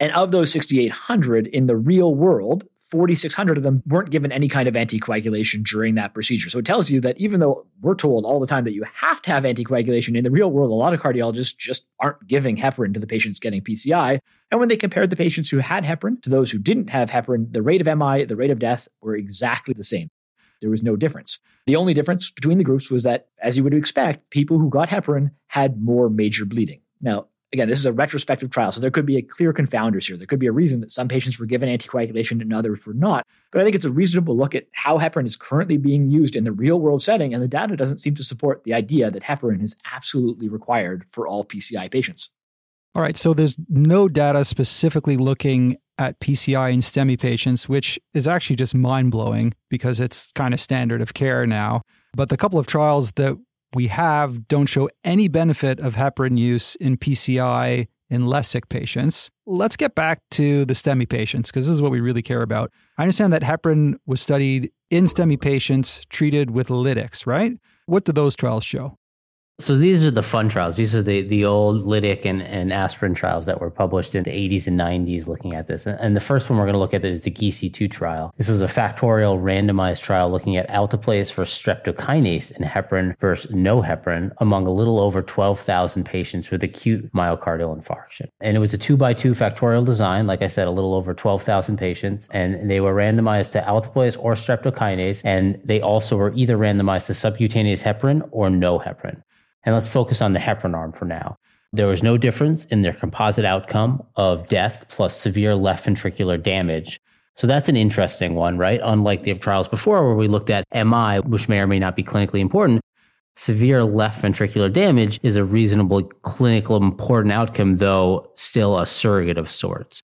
And of those 6,800 in the real world, 4,600 of them weren't given any kind of anticoagulation during that procedure. So it tells you that even though we're told all the time that you have to have anticoagulation, in the real world, a lot of cardiologists just aren't giving heparin to the patients getting PCI. And when they compared the patients who had heparin to those who didn't have heparin, the rate of MI, the rate of death were exactly the same. There was no difference. The only difference between the groups was that, as you would expect, people who got heparin had more major bleeding. Now, again, this is a retrospective trial, so there could be a clear confounders here. There could be a reason that some patients were given anticoagulation and others were not. But I think it's a reasonable look at how heparin is currently being used in the real world setting, and the data doesn't seem to support the idea that heparin is absolutely required for all PCI patients. All right, so there's no data specifically looking at PCI in STEMI patients, which is actually just mind blowing because it's kind of standard of care now. But the couple of trials that we have don't show any benefit of heparin use in PCI in less sick patients. Let's get back to the STEMI patients because this is what we really care about. I understand that heparin was studied in STEMI patients treated with lytics, right? What do those trials show? So these are the fun trials. These are the, the old lytic and, and aspirin trials that were published in the 80s and 90s looking at this. And the first one we're going to look at is the GISSI 2 trial. This was a factorial randomized trial looking at alteplase for streptokinase and heparin versus no heparin among a little over 12,000 patients with acute myocardial infarction. And it was a two by two factorial design. Like I said, a little over 12,000 patients. And they were randomized to alteplase or streptokinase. And they also were either randomized to subcutaneous heparin or no heparin. And let's focus on the heparin arm for now. There was no difference in their composite outcome of death plus severe left ventricular damage. So that's an interesting one, right? Unlike the trials before where we looked at MI, which may or may not be clinically important, severe left ventricular damage is a reasonably clinical important outcome, though still a surrogate of sorts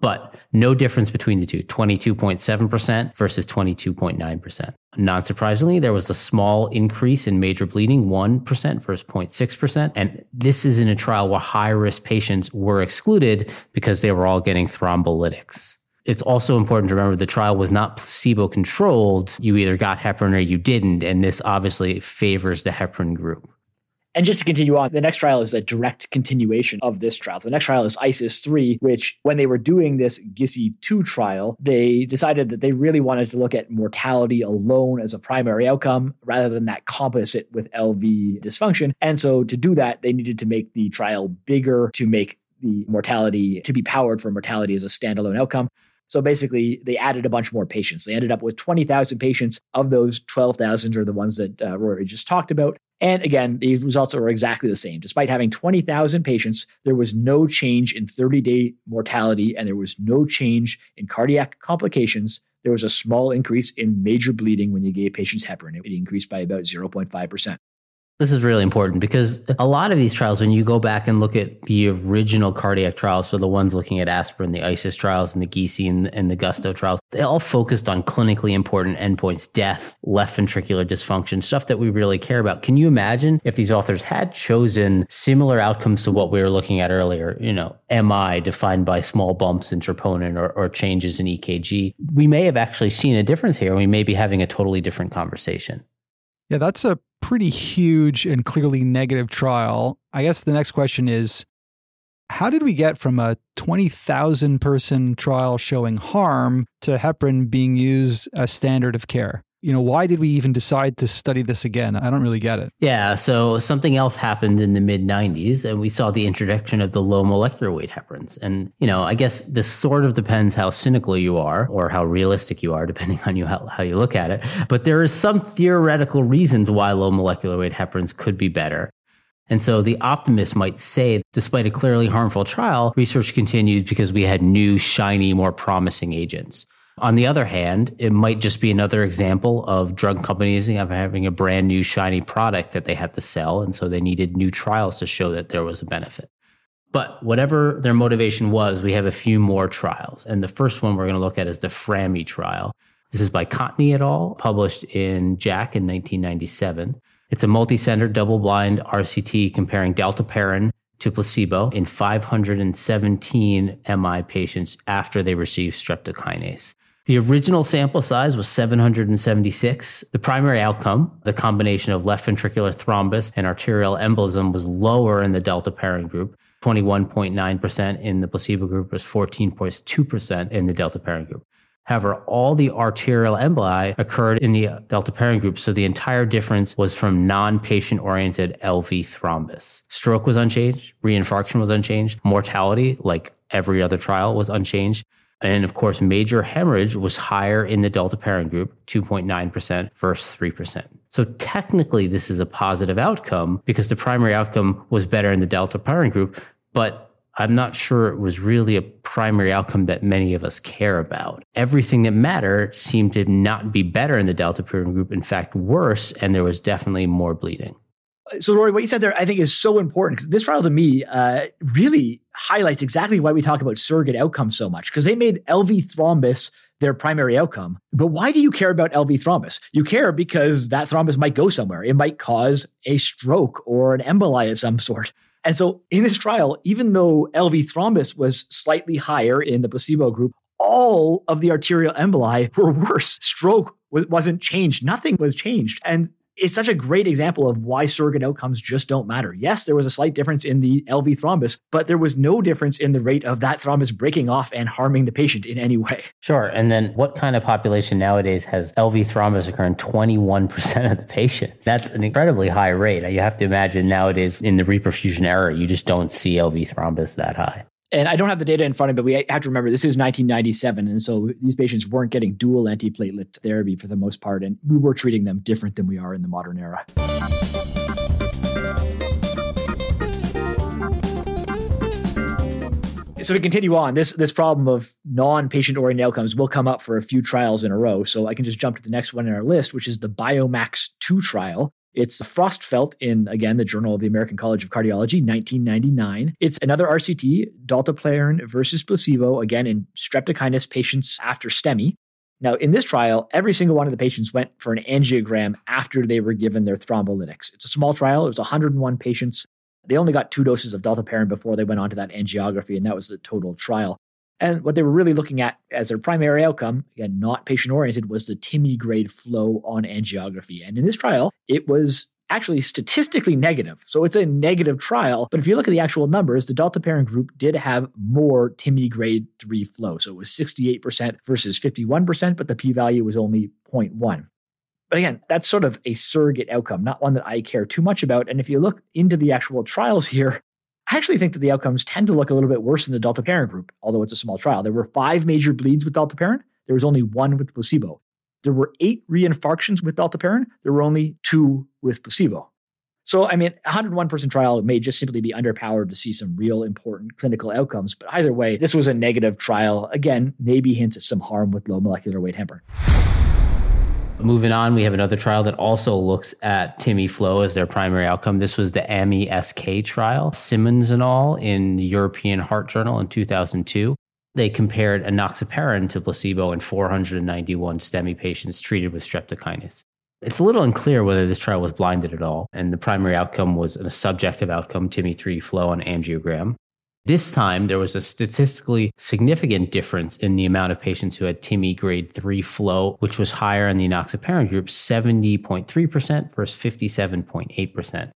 but no difference between the two 22.7% versus 22.9%. Not surprisingly, there was a small increase in major bleeding, 1% versus 0.6%. And this is in a trial where high risk patients were excluded because they were all getting thrombolytics. It's also important to remember the trial was not placebo controlled. You either got heparin or you didn't. And this obviously favors the heparin group. And just to continue on, the next trial is a direct continuation of this trial. The next trial is ISIS 3, which when they were doing this GISSI 2 trial, they decided that they really wanted to look at mortality alone as a primary outcome rather than that composite with LV dysfunction. And so to do that, they needed to make the trial bigger to make the mortality to be powered for mortality as a standalone outcome. So basically, they added a bunch more patients. They ended up with 20,000 patients. Of those, 12,000 are the ones that uh, Rory just talked about. And again, the results are exactly the same. Despite having 20,000 patients, there was no change in 30 day mortality and there was no change in cardiac complications. There was a small increase in major bleeding when you gave patients heparin. It increased by about 0.5%. This is really important because a lot of these trials, when you go back and look at the original cardiac trials, so the ones looking at aspirin, the ISIS trials, and the GISSI and, and the Gusto trials, they all focused on clinically important endpoints, death, left ventricular dysfunction, stuff that we really care about. Can you imagine if these authors had chosen similar outcomes to what we were looking at earlier? You know, MI defined by small bumps in troponin or, or changes in EKG. We may have actually seen a difference here. We may be having a totally different conversation. Yeah, that's a pretty huge and clearly negative trial. I guess the next question is how did we get from a 20,000 person trial showing harm to heparin being used as standard of care? You know, why did we even decide to study this again? I don't really get it. Yeah. So something else happened in the mid 90s, and we saw the introduction of the low molecular weight heparins. And, you know, I guess this sort of depends how cynical you are or how realistic you are, depending on you how, how you look at it. But there is some theoretical reasons why low molecular weight heparins could be better. And so the optimist might say, despite a clearly harmful trial, research continues because we had new, shiny, more promising agents. On the other hand, it might just be another example of drug companies having a brand new shiny product that they had to sell. And so they needed new trials to show that there was a benefit. But whatever their motivation was, we have a few more trials. And the first one we're going to look at is the FRAMI trial. This is by Kontny et al., published in JACC in 1997. It's a multi-center double-blind RCT comparing dalteparin to placebo in 517 MI patients after they received streptokinase. The original sample size was 776. The primary outcome, the combination of left ventricular thrombus and arterial embolism, was lower in the dalteparin group. 21.9% in the placebo group was 14.2% in the dalteparin group. However, all the arterial emboli occurred in the dalteparin group, so the entire difference was from non-patient oriented LV thrombus. Stroke was unchanged, reinfarction was unchanged, mortality, like every other trial, was unchanged. And of course, major hemorrhage was higher in the dalteparin group, 2.9% versus 3%. So technically, this is a positive outcome because the primary outcome was better in the dalteparin group, but I'm not sure it was really a primary outcome that many of us care about. Everything that mattered seemed to not be better in the dalteparin group, in fact, worse, and there was definitely more bleeding. So, Rory, what you said there, I think, is so important because this trial to me uh, really highlights exactly why we talk about surrogate outcomes so much because they made LV thrombus their primary outcome. But why do you care about LV thrombus? You care because that thrombus might go somewhere. It might cause a stroke or an emboli of some sort. And so in this trial, even though LV thrombus was slightly higher in the placebo group, all of the arterial emboli were worse. Stroke wasn't changed. Nothing was changed. And it's such a great example of why surrogate outcomes just don't matter. Yes, there was a slight difference in the LV thrombus, but there was no difference in the rate of that thrombus breaking off and harming the patient in any way. Sure. And then what kind of population nowadays has LV thrombus occur in 21% of the patient? That's an incredibly high rate. You have to imagine nowadays in the reperfusion era, you just don't see LV thrombus that high and I don't have the data in front of me, but we have to remember this is 1997. And so these patients weren't getting dual antiplatelet therapy for the most part. And we were treating them different than we are in the modern era. So to continue on, this this problem of non-patient oriented outcomes will come up for a few trials in a row. So I can just jump to the next one in our list, which is the BIOMACS 2 trial. It's Frostfeldt in, again, the Journal of the American College of Cardiology, 1999. It's another RCT, dalteparin versus placebo, again, in streptokinase patients after STEMI. Now, in this trial, every single one of the patients went for an angiogram after they were given their thrombolytics. It's a small trial. It was 101 patients. They only got two doses of dalteparin before they went on to that angiography, and that was the total trial. And what they were really looking at as their primary outcome, again, not patient oriented, was the TIMI grade flow on angiography. And in this trial, it was actually statistically negative. So it's a negative trial. But if you look at the actual numbers, the dalteparin group did have more TIMI grade 3 flow. So it was 68% versus 51%, but the p value was only 0.1. But again, that's sort of a surrogate outcome, not one that I care too much about. And if you look into the actual trials here, I actually think that the outcomes tend to look a little bit worse in the dalteparin group, although it's a small trial. There were five major bleeds with dalteparin. There was only one with placebo. There were eight reinfarctions with dalteparin. There were only two with placebo. So, I mean, a 101 person trial may just simply be underpowered to see some real important clinical outcomes. But either way, this was a negative trial. Again, maybe hints at some harm with low molecular weight heparin. Moving on, we have another trial that also looks at TIMI flow as their primary outcome. This was the AMI-SK trial, Simoons and all in the European Heart Journal in 2002. They compared enoxaparin to placebo in 491 STEMI patients treated with streptokinase. It's a little unclear whether this trial was blinded at all, and the primary outcome was a subjective outcome, TIMI3 flow on angiogram. This time, there was a statistically significant difference in the amount of patients who had TIMI grade 3 flow, which was higher in the enoxaparin group, 70.3% versus 57.8%.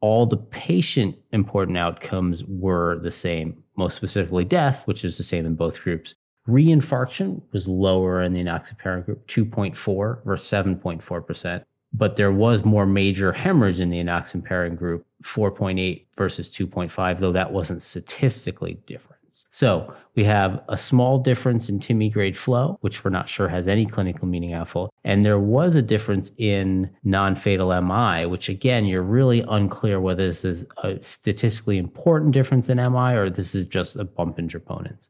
All the patient important outcomes were the same, most specifically death, which is the same in both groups. Reinfarction was lower in the enoxaparin group, 2.4 versus 7.4% but there was more major hemorrhage in the enoxaparin group, 4.8 versus 2.5, though that wasn't statistically different. So we have a small difference in TIMI grade flow, which we're not sure has any clinical meaning at all. And there was a difference in non fatal MI, which again, you're really unclear whether this is a statistically important difference in MI or this is just a bump in troponins.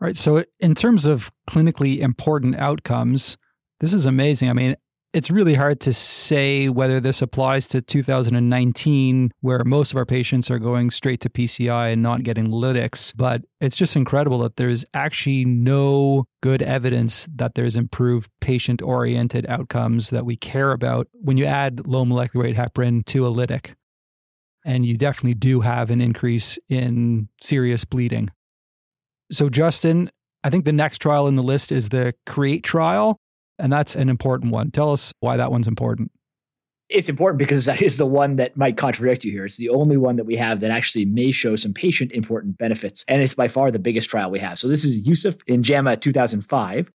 Right. So, in terms of clinically important outcomes, this is amazing. I mean, it's really hard to say whether this applies to 2019, where most of our patients are going straight to PCI and not getting lytics. But it's just incredible that there's actually no good evidence that there's improved patient oriented outcomes that we care about when you add low molecular weight heparin to a lytic. And you definitely do have an increase in serious bleeding. So, Justin, I think the next trial in the list is the CREATE trial. And that's an important one. Tell us why that one's important. It's important because that is the one that might contradict you here. It's the only one that we have that actually may show some patient important benefits. And it's by far the biggest trial we have. So this is Yusuf in JAMA 2005.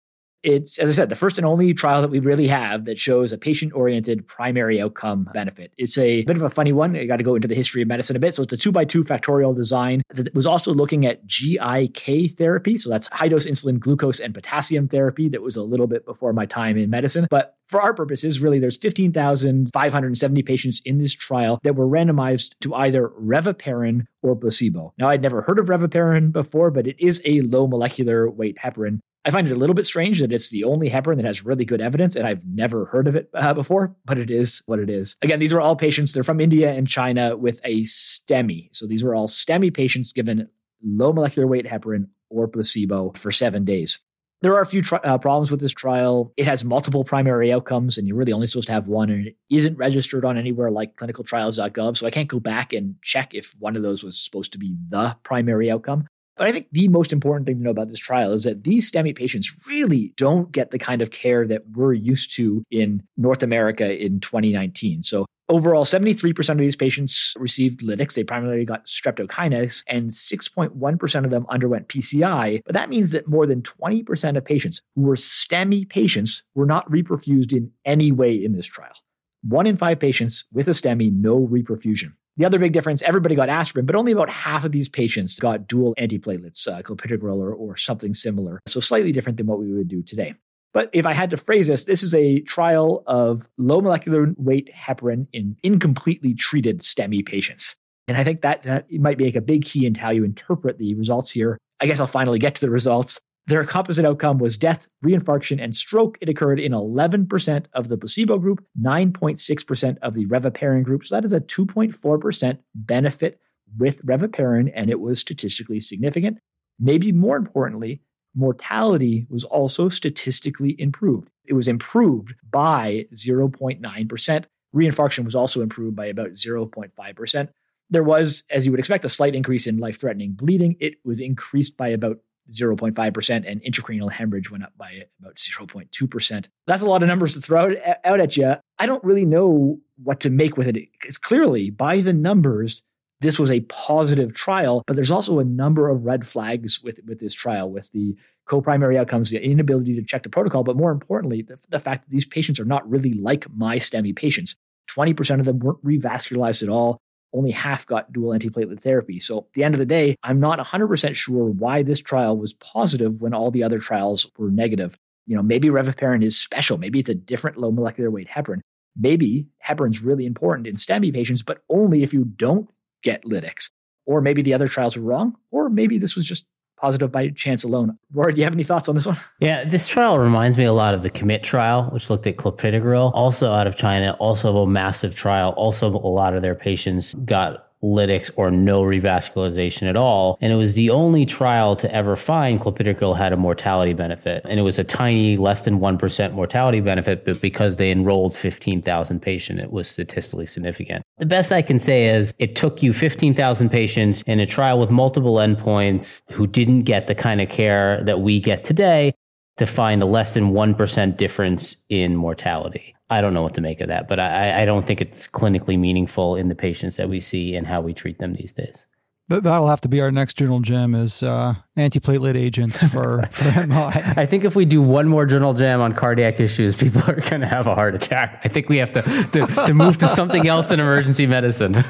It's, as I said, the first and only trial that we really have that shows a patient oriented primary outcome benefit. It's a bit of a funny one. I got to go into the history of medicine a bit. So it's a two by two factorial design that was also looking at GIK therapy. So that's high dose insulin, glucose, and potassium therapy. That was a little bit before my time in medicine. But for our purposes, really, there's 15,570 patients in this trial that were randomized to either reviparin or placebo. Now, I'd never heard of reviparin before, but it is a low molecular weight heparin. I find it a little bit strange that it's the only heparin that has really good evidence, and I've never heard of it uh, before, but it is what it is. Again, these were all patients, they're from India and China with a STEMI. So these were all STEMI patients given low molecular weight heparin or placebo for seven days. There are a few tri- uh, problems with this trial. It has multiple primary outcomes, and you're really only supposed to have one, and it isn't registered on anywhere like clinicaltrials.gov. So I can't go back and check if one of those was supposed to be the primary outcome. But I think the most important thing to know about this trial is that these STEMI patients really don't get the kind of care that we're used to in North America in 2019. So Overall, 73% of these patients received lytics. They primarily got streptokinase, and 6.1% of them underwent PCI. But that means that more than 20% of patients who were STEMI patients were not reperfused in any way in this trial. One in five patients with a STEMI, no reperfusion. The other big difference, everybody got aspirin, but only about half of these patients got dual antiplatelets, uh, clopidogrel or, or something similar. So slightly different than what we would do today. But if I had to phrase this, this is a trial of low molecular weight heparin in incompletely treated STEMI patients. And I think that, that might make a big key into how you interpret the results here. I guess I'll finally get to the results. Their composite outcome was death, reinfarction, and stroke. It occurred in 11% of the placebo group, 9.6% of the reviparin group. So that is a 2.4% benefit with reviparin, and it was statistically significant. Maybe more importantly, mortality was also statistically improved. It was improved by 0.9%. Reinfarction was also improved by about 0.5%. There was, as you would expect, a slight increase in life threatening bleeding. It was increased by about 0.5%, and intracranial hemorrhage went up by about 0.2%. That's a lot of numbers to throw out at you. I don't really know what to make with it. It's clearly, by the numbers, this was a positive trial, but there's also a number of red flags with, with this trial, with the co-primary outcomes, the inability to check the protocol, but more importantly, the, the fact that these patients are not really like my STEMI patients. 20% of them weren't revascularized at all only half got dual antiplatelet therapy. So at the end of the day, I'm not 100% sure why this trial was positive when all the other trials were negative. You know, maybe reviparin is special. Maybe it's a different low molecular weight heparin. Maybe heparin's really important in STEMI patients, but only if you don't get lytics. Or maybe the other trials were wrong, or maybe this was just positive by chance alone. Rory, do you have any thoughts on this one? Yeah, this trial reminds me a lot of the commit trial, which looked at clopidogrel, also out of China, also a massive trial. Also, a lot of their patients got lytics or no revascularization at all. And it was the only trial to ever find clopidogrel had a mortality benefit. And it was a tiny, less than 1% mortality benefit, but because they enrolled 15,000 patients, it was statistically significant. The best I can say is it took you 15,000 patients in a trial with multiple endpoints who didn't get the kind of care that we get today to find a less than 1% difference in mortality. I don't know what to make of that, but I, I don't think it's clinically meaningful in the patients that we see and how we treat them these days. That'll have to be our next journal jam is uh, antiplatelet agents for, for MI. I think if we do one more journal jam on cardiac issues, people are going to have a heart attack. I think we have to, to, to move to something else in emergency medicine.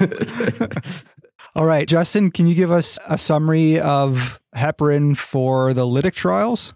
All right, Justin, can you give us a summary of heparin for the lytic trials?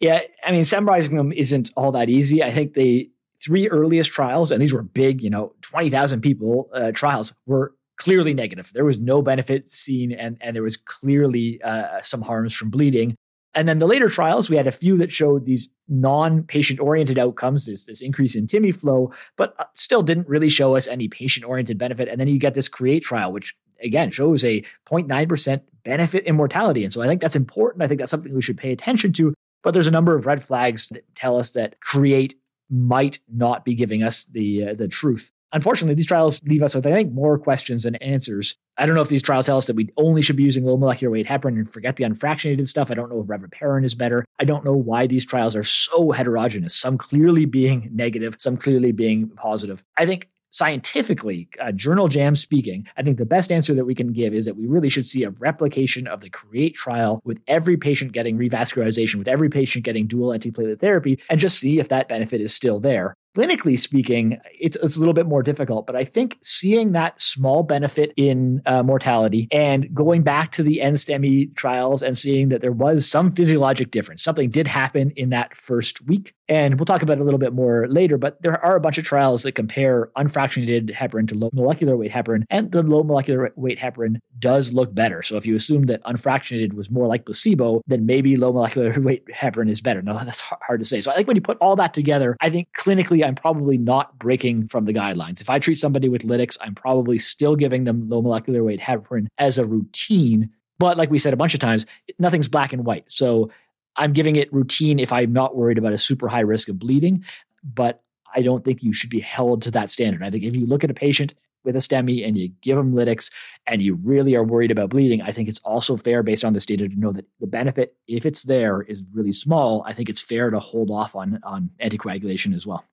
Yeah, I mean, summarizing them isn't all that easy. I think the three earliest trials, and these were big, you know, 20,000 people uh, trials, were clearly negative. There was no benefit seen, and, and there was clearly uh, some harms from bleeding. And then the later trials, we had a few that showed these non-patient oriented outcomes, this, this increase in TIMI flow, but uh, still didn't really show us any patient oriented benefit. And then you get this CREATE trial, which again shows a 0.9% benefit in mortality. And so I think that's important. I think that's something we should pay attention to. But there's a number of red flags that tell us that CREATE might not be giving us the uh, the truth. Unfortunately, these trials leave us with, I think, more questions than answers. I don't know if these trials tell us that we only should be using low molecular weight heparin and forget the unfractionated stuff. I don't know if reviparin is better. I don't know why these trials are so heterogeneous, some clearly being negative, some clearly being positive. I think scientifically, uh, journal jam speaking, I think the best answer that we can give is that we really should see a replication of the CREATE trial with every patient getting revascularization, with every patient getting dual antiplatelet therapy, and just see if that benefit is still there clinically speaking, it's, it's a little bit more difficult. But I think seeing that small benefit in uh, mortality and going back to the NSTEMI trials and seeing that there was some physiologic difference, something did happen in that first week. And we'll talk about it a little bit more later, but there are a bunch of trials that compare unfractionated heparin to low molecular weight heparin, and the low molecular weight heparin does look better. So if you assume that unfractionated was more like placebo, then maybe low molecular weight heparin is better. No, that's hard to say. So I think when you put all that together, I think clinically I'm probably not breaking from the guidelines. If I treat somebody with lytics, I'm probably still giving them low molecular weight heparin as a routine. But like we said a bunch of times, nothing's black and white. So I'm giving it routine if I'm not worried about a super high risk of bleeding. But I don't think you should be held to that standard. I think if you look at a patient with a STEMI and you give them lytics and you really are worried about bleeding, I think it's also fair based on this data to know that the benefit, if it's there, is really small. I think it's fair to hold off on, on anticoagulation as well.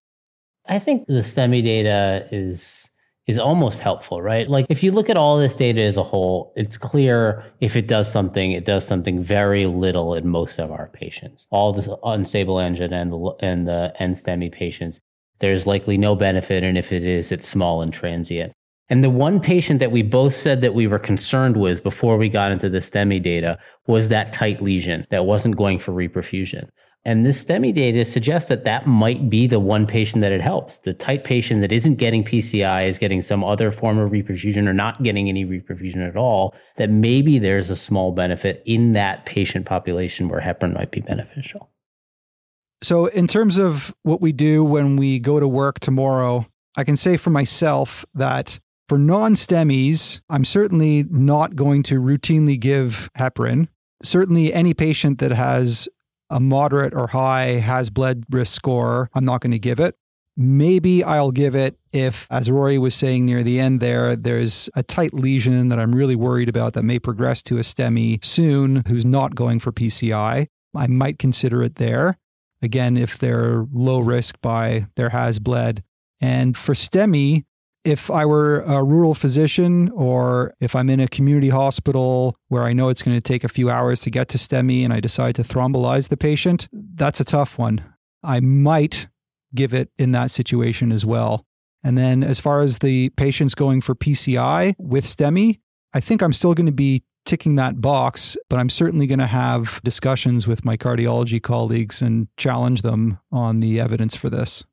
I think the STEMI data is is almost helpful, right? Like if you look at all this data as a whole, it's clear if it does something, it does something very little in most of our patients. All this unstable angina and the and the patients, there's likely no benefit, and if it is, it's small and transient. And the one patient that we both said that we were concerned with before we got into the STEMI data was that tight lesion that wasn't going for reperfusion. And this STEMI data suggests that that might be the one patient that it helps. The tight patient that isn't getting PCI is getting some other form of reperfusion or not getting any reperfusion at all, that maybe there's a small benefit in that patient population where heparin might be beneficial. So, in terms of what we do when we go to work tomorrow, I can say for myself that for non STEMIs, I'm certainly not going to routinely give heparin. Certainly, any patient that has a moderate or high HAS-BLED risk score, I'm not going to give it. Maybe I'll give it if, as Rory was saying near the end there, there's a tight lesion that I'm really worried about that may progress to a STEMI soon who's not going for PCI. I might consider it there. Again, if they're low risk by their HAS-BLED. And for STEMI, if I were a rural physician or if I'm in a community hospital where I know it's going to take a few hours to get to STEMI and I decide to thrombolize the patient, that's a tough one. I might give it in that situation as well. And then as far as the patients going for PCI with STEMI, I think I'm still going to be ticking that box, but I'm certainly going to have discussions with my cardiology colleagues and challenge them on the evidence for this.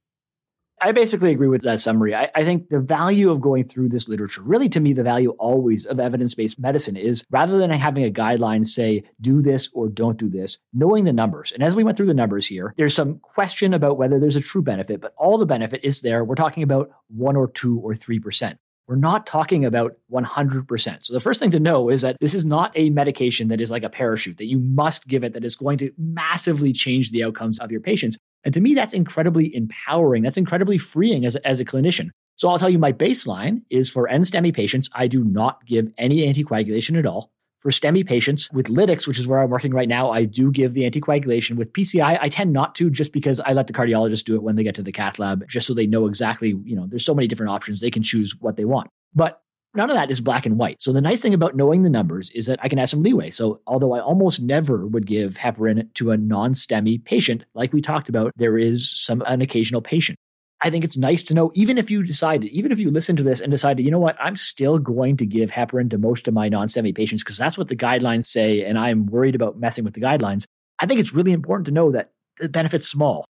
I basically agree with that summary. I, I, think the value of going through this literature, really to me, the value always of evidence based medicine is rather than having a guideline say, do this or don't do this, knowing the numbers. And as we went through the numbers here, there's some question about whether there's a true benefit, but all the benefit is there. We're talking about one or two or 3%. We're not talking about 100%. So the first thing to know is that this is not a medication that is like a parachute that you must give it that is going to massively change the outcomes of your patients. And to me, that's incredibly empowering. That's incredibly freeing as a, as a clinician. So I'll tell you my baseline is for NSTEMI patients, I do not give any anticoagulation at all. For STEMI patients with lytics, which is where I'm working right now, I do give the anticoagulation. With PCI, I tend not to just because I let the cardiologist do it when they get to the cath lab, just so they know exactly, you know, there's so many different options. They can choose what they want. But none of that is black and white. So the nice thing about knowing the numbers is that I can have some leeway. So although I almost never would give heparin to a non-STEMI patient, like we talked about, there is some an occasional patient. I think it's nice to know, even if you decided, even if you listen to this and decided, you know what, I'm still going to give heparin to most of my non-STEMI patients because that's what the guidelines say, and I'm worried about messing with the guidelines. I think it's really important to know that the benefit's small.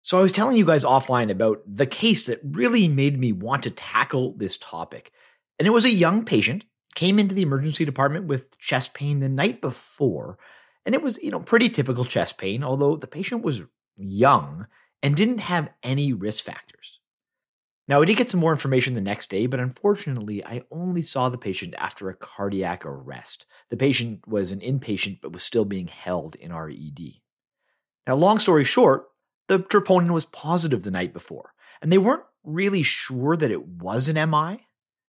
So I was telling you guys offline about the case that really made me want to tackle this topic. And it was a young patient, came into the emergency department with chest pain the night before. And it was, you know, pretty typical chest pain, although the patient was young and didn't have any risk factors. Now, I did get some more information the next day, but unfortunately, I only saw the patient after a cardiac arrest. The patient was an inpatient, but was still being held in our ED. Now, long story short, the troponin was positive the night before, and they weren't really sure that it was an MI,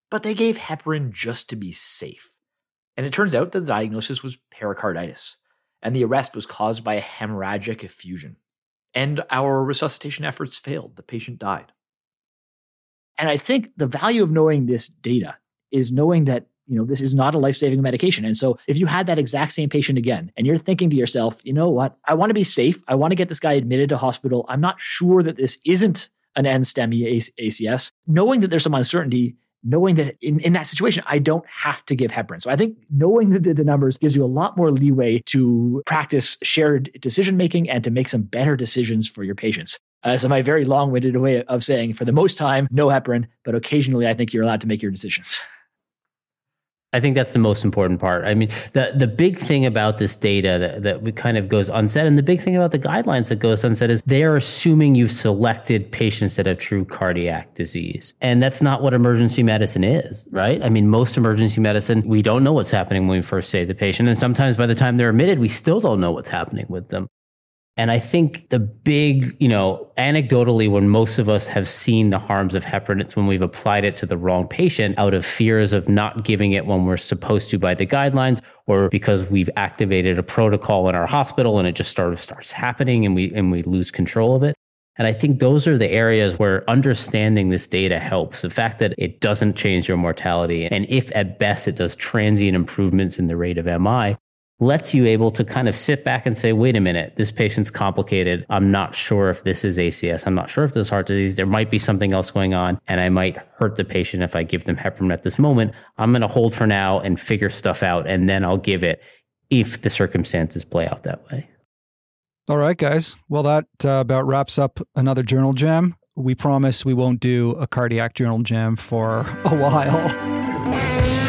but they gave heparin just to be safe. And it turns out that the diagnosis was pericarditis, and the arrest was caused by a hemorrhagic effusion. And our resuscitation efforts failed. The patient died. And I think the value of knowing this data is knowing that you know this is not a life-saving medication and so if you had that exact same patient again and you're thinking to yourself you know what i want to be safe i want to get this guy admitted to hospital i'm not sure that this isn't an NSTEMI ACS, knowing that there's some uncertainty knowing that in, in that situation, I don't have to give heparin. So I think knowing the, the numbers gives you a lot more leeway to practice shared decision making and to make some better decisions for your patients. Uh, so my very long-winded way of saying, for the most time, no heparin, but occasionally I think you're allowed to make your decisions. I think that's the most important part. I mean, the the big thing about this data that, that we kind of goes unsaid, and the big thing about the guidelines that goes unsaid is they are assuming you've selected patients that have true cardiac disease. And that's not what emergency medicine is, right? I mean, most emergency medicine, we don't know what's happening when we first say the patient. And sometimes by the time they're admitted, we still don't know what's happening with them. And I think the big, you know, anecdotally, when most of us have seen the harms of heparin, it's when we've applied it to the wrong patient out of fears of not giving it when we're supposed to by the guidelines, or because we've activated a protocol in our hospital and it just sort of starts happening and we and we lose control of it. And I think those are the areas where understanding this data helps. The fact that it doesn't change your mortality, and if at best it does transient improvements in the rate of MI, lets you able to kind of sit back and say, wait a minute, this patient's complicated. I'm not sure if this is ACS. I'm not sure if this is heart disease. There might be something else going on, and I might hurt the patient if I give them heparin at this moment. I'm going to hold for now and figure stuff out, and then I'll give it if the circumstances play out that way. All right, guys. Well, that uh, about wraps up another journal jam. We promise we won't do a cardiac journal jam for a while.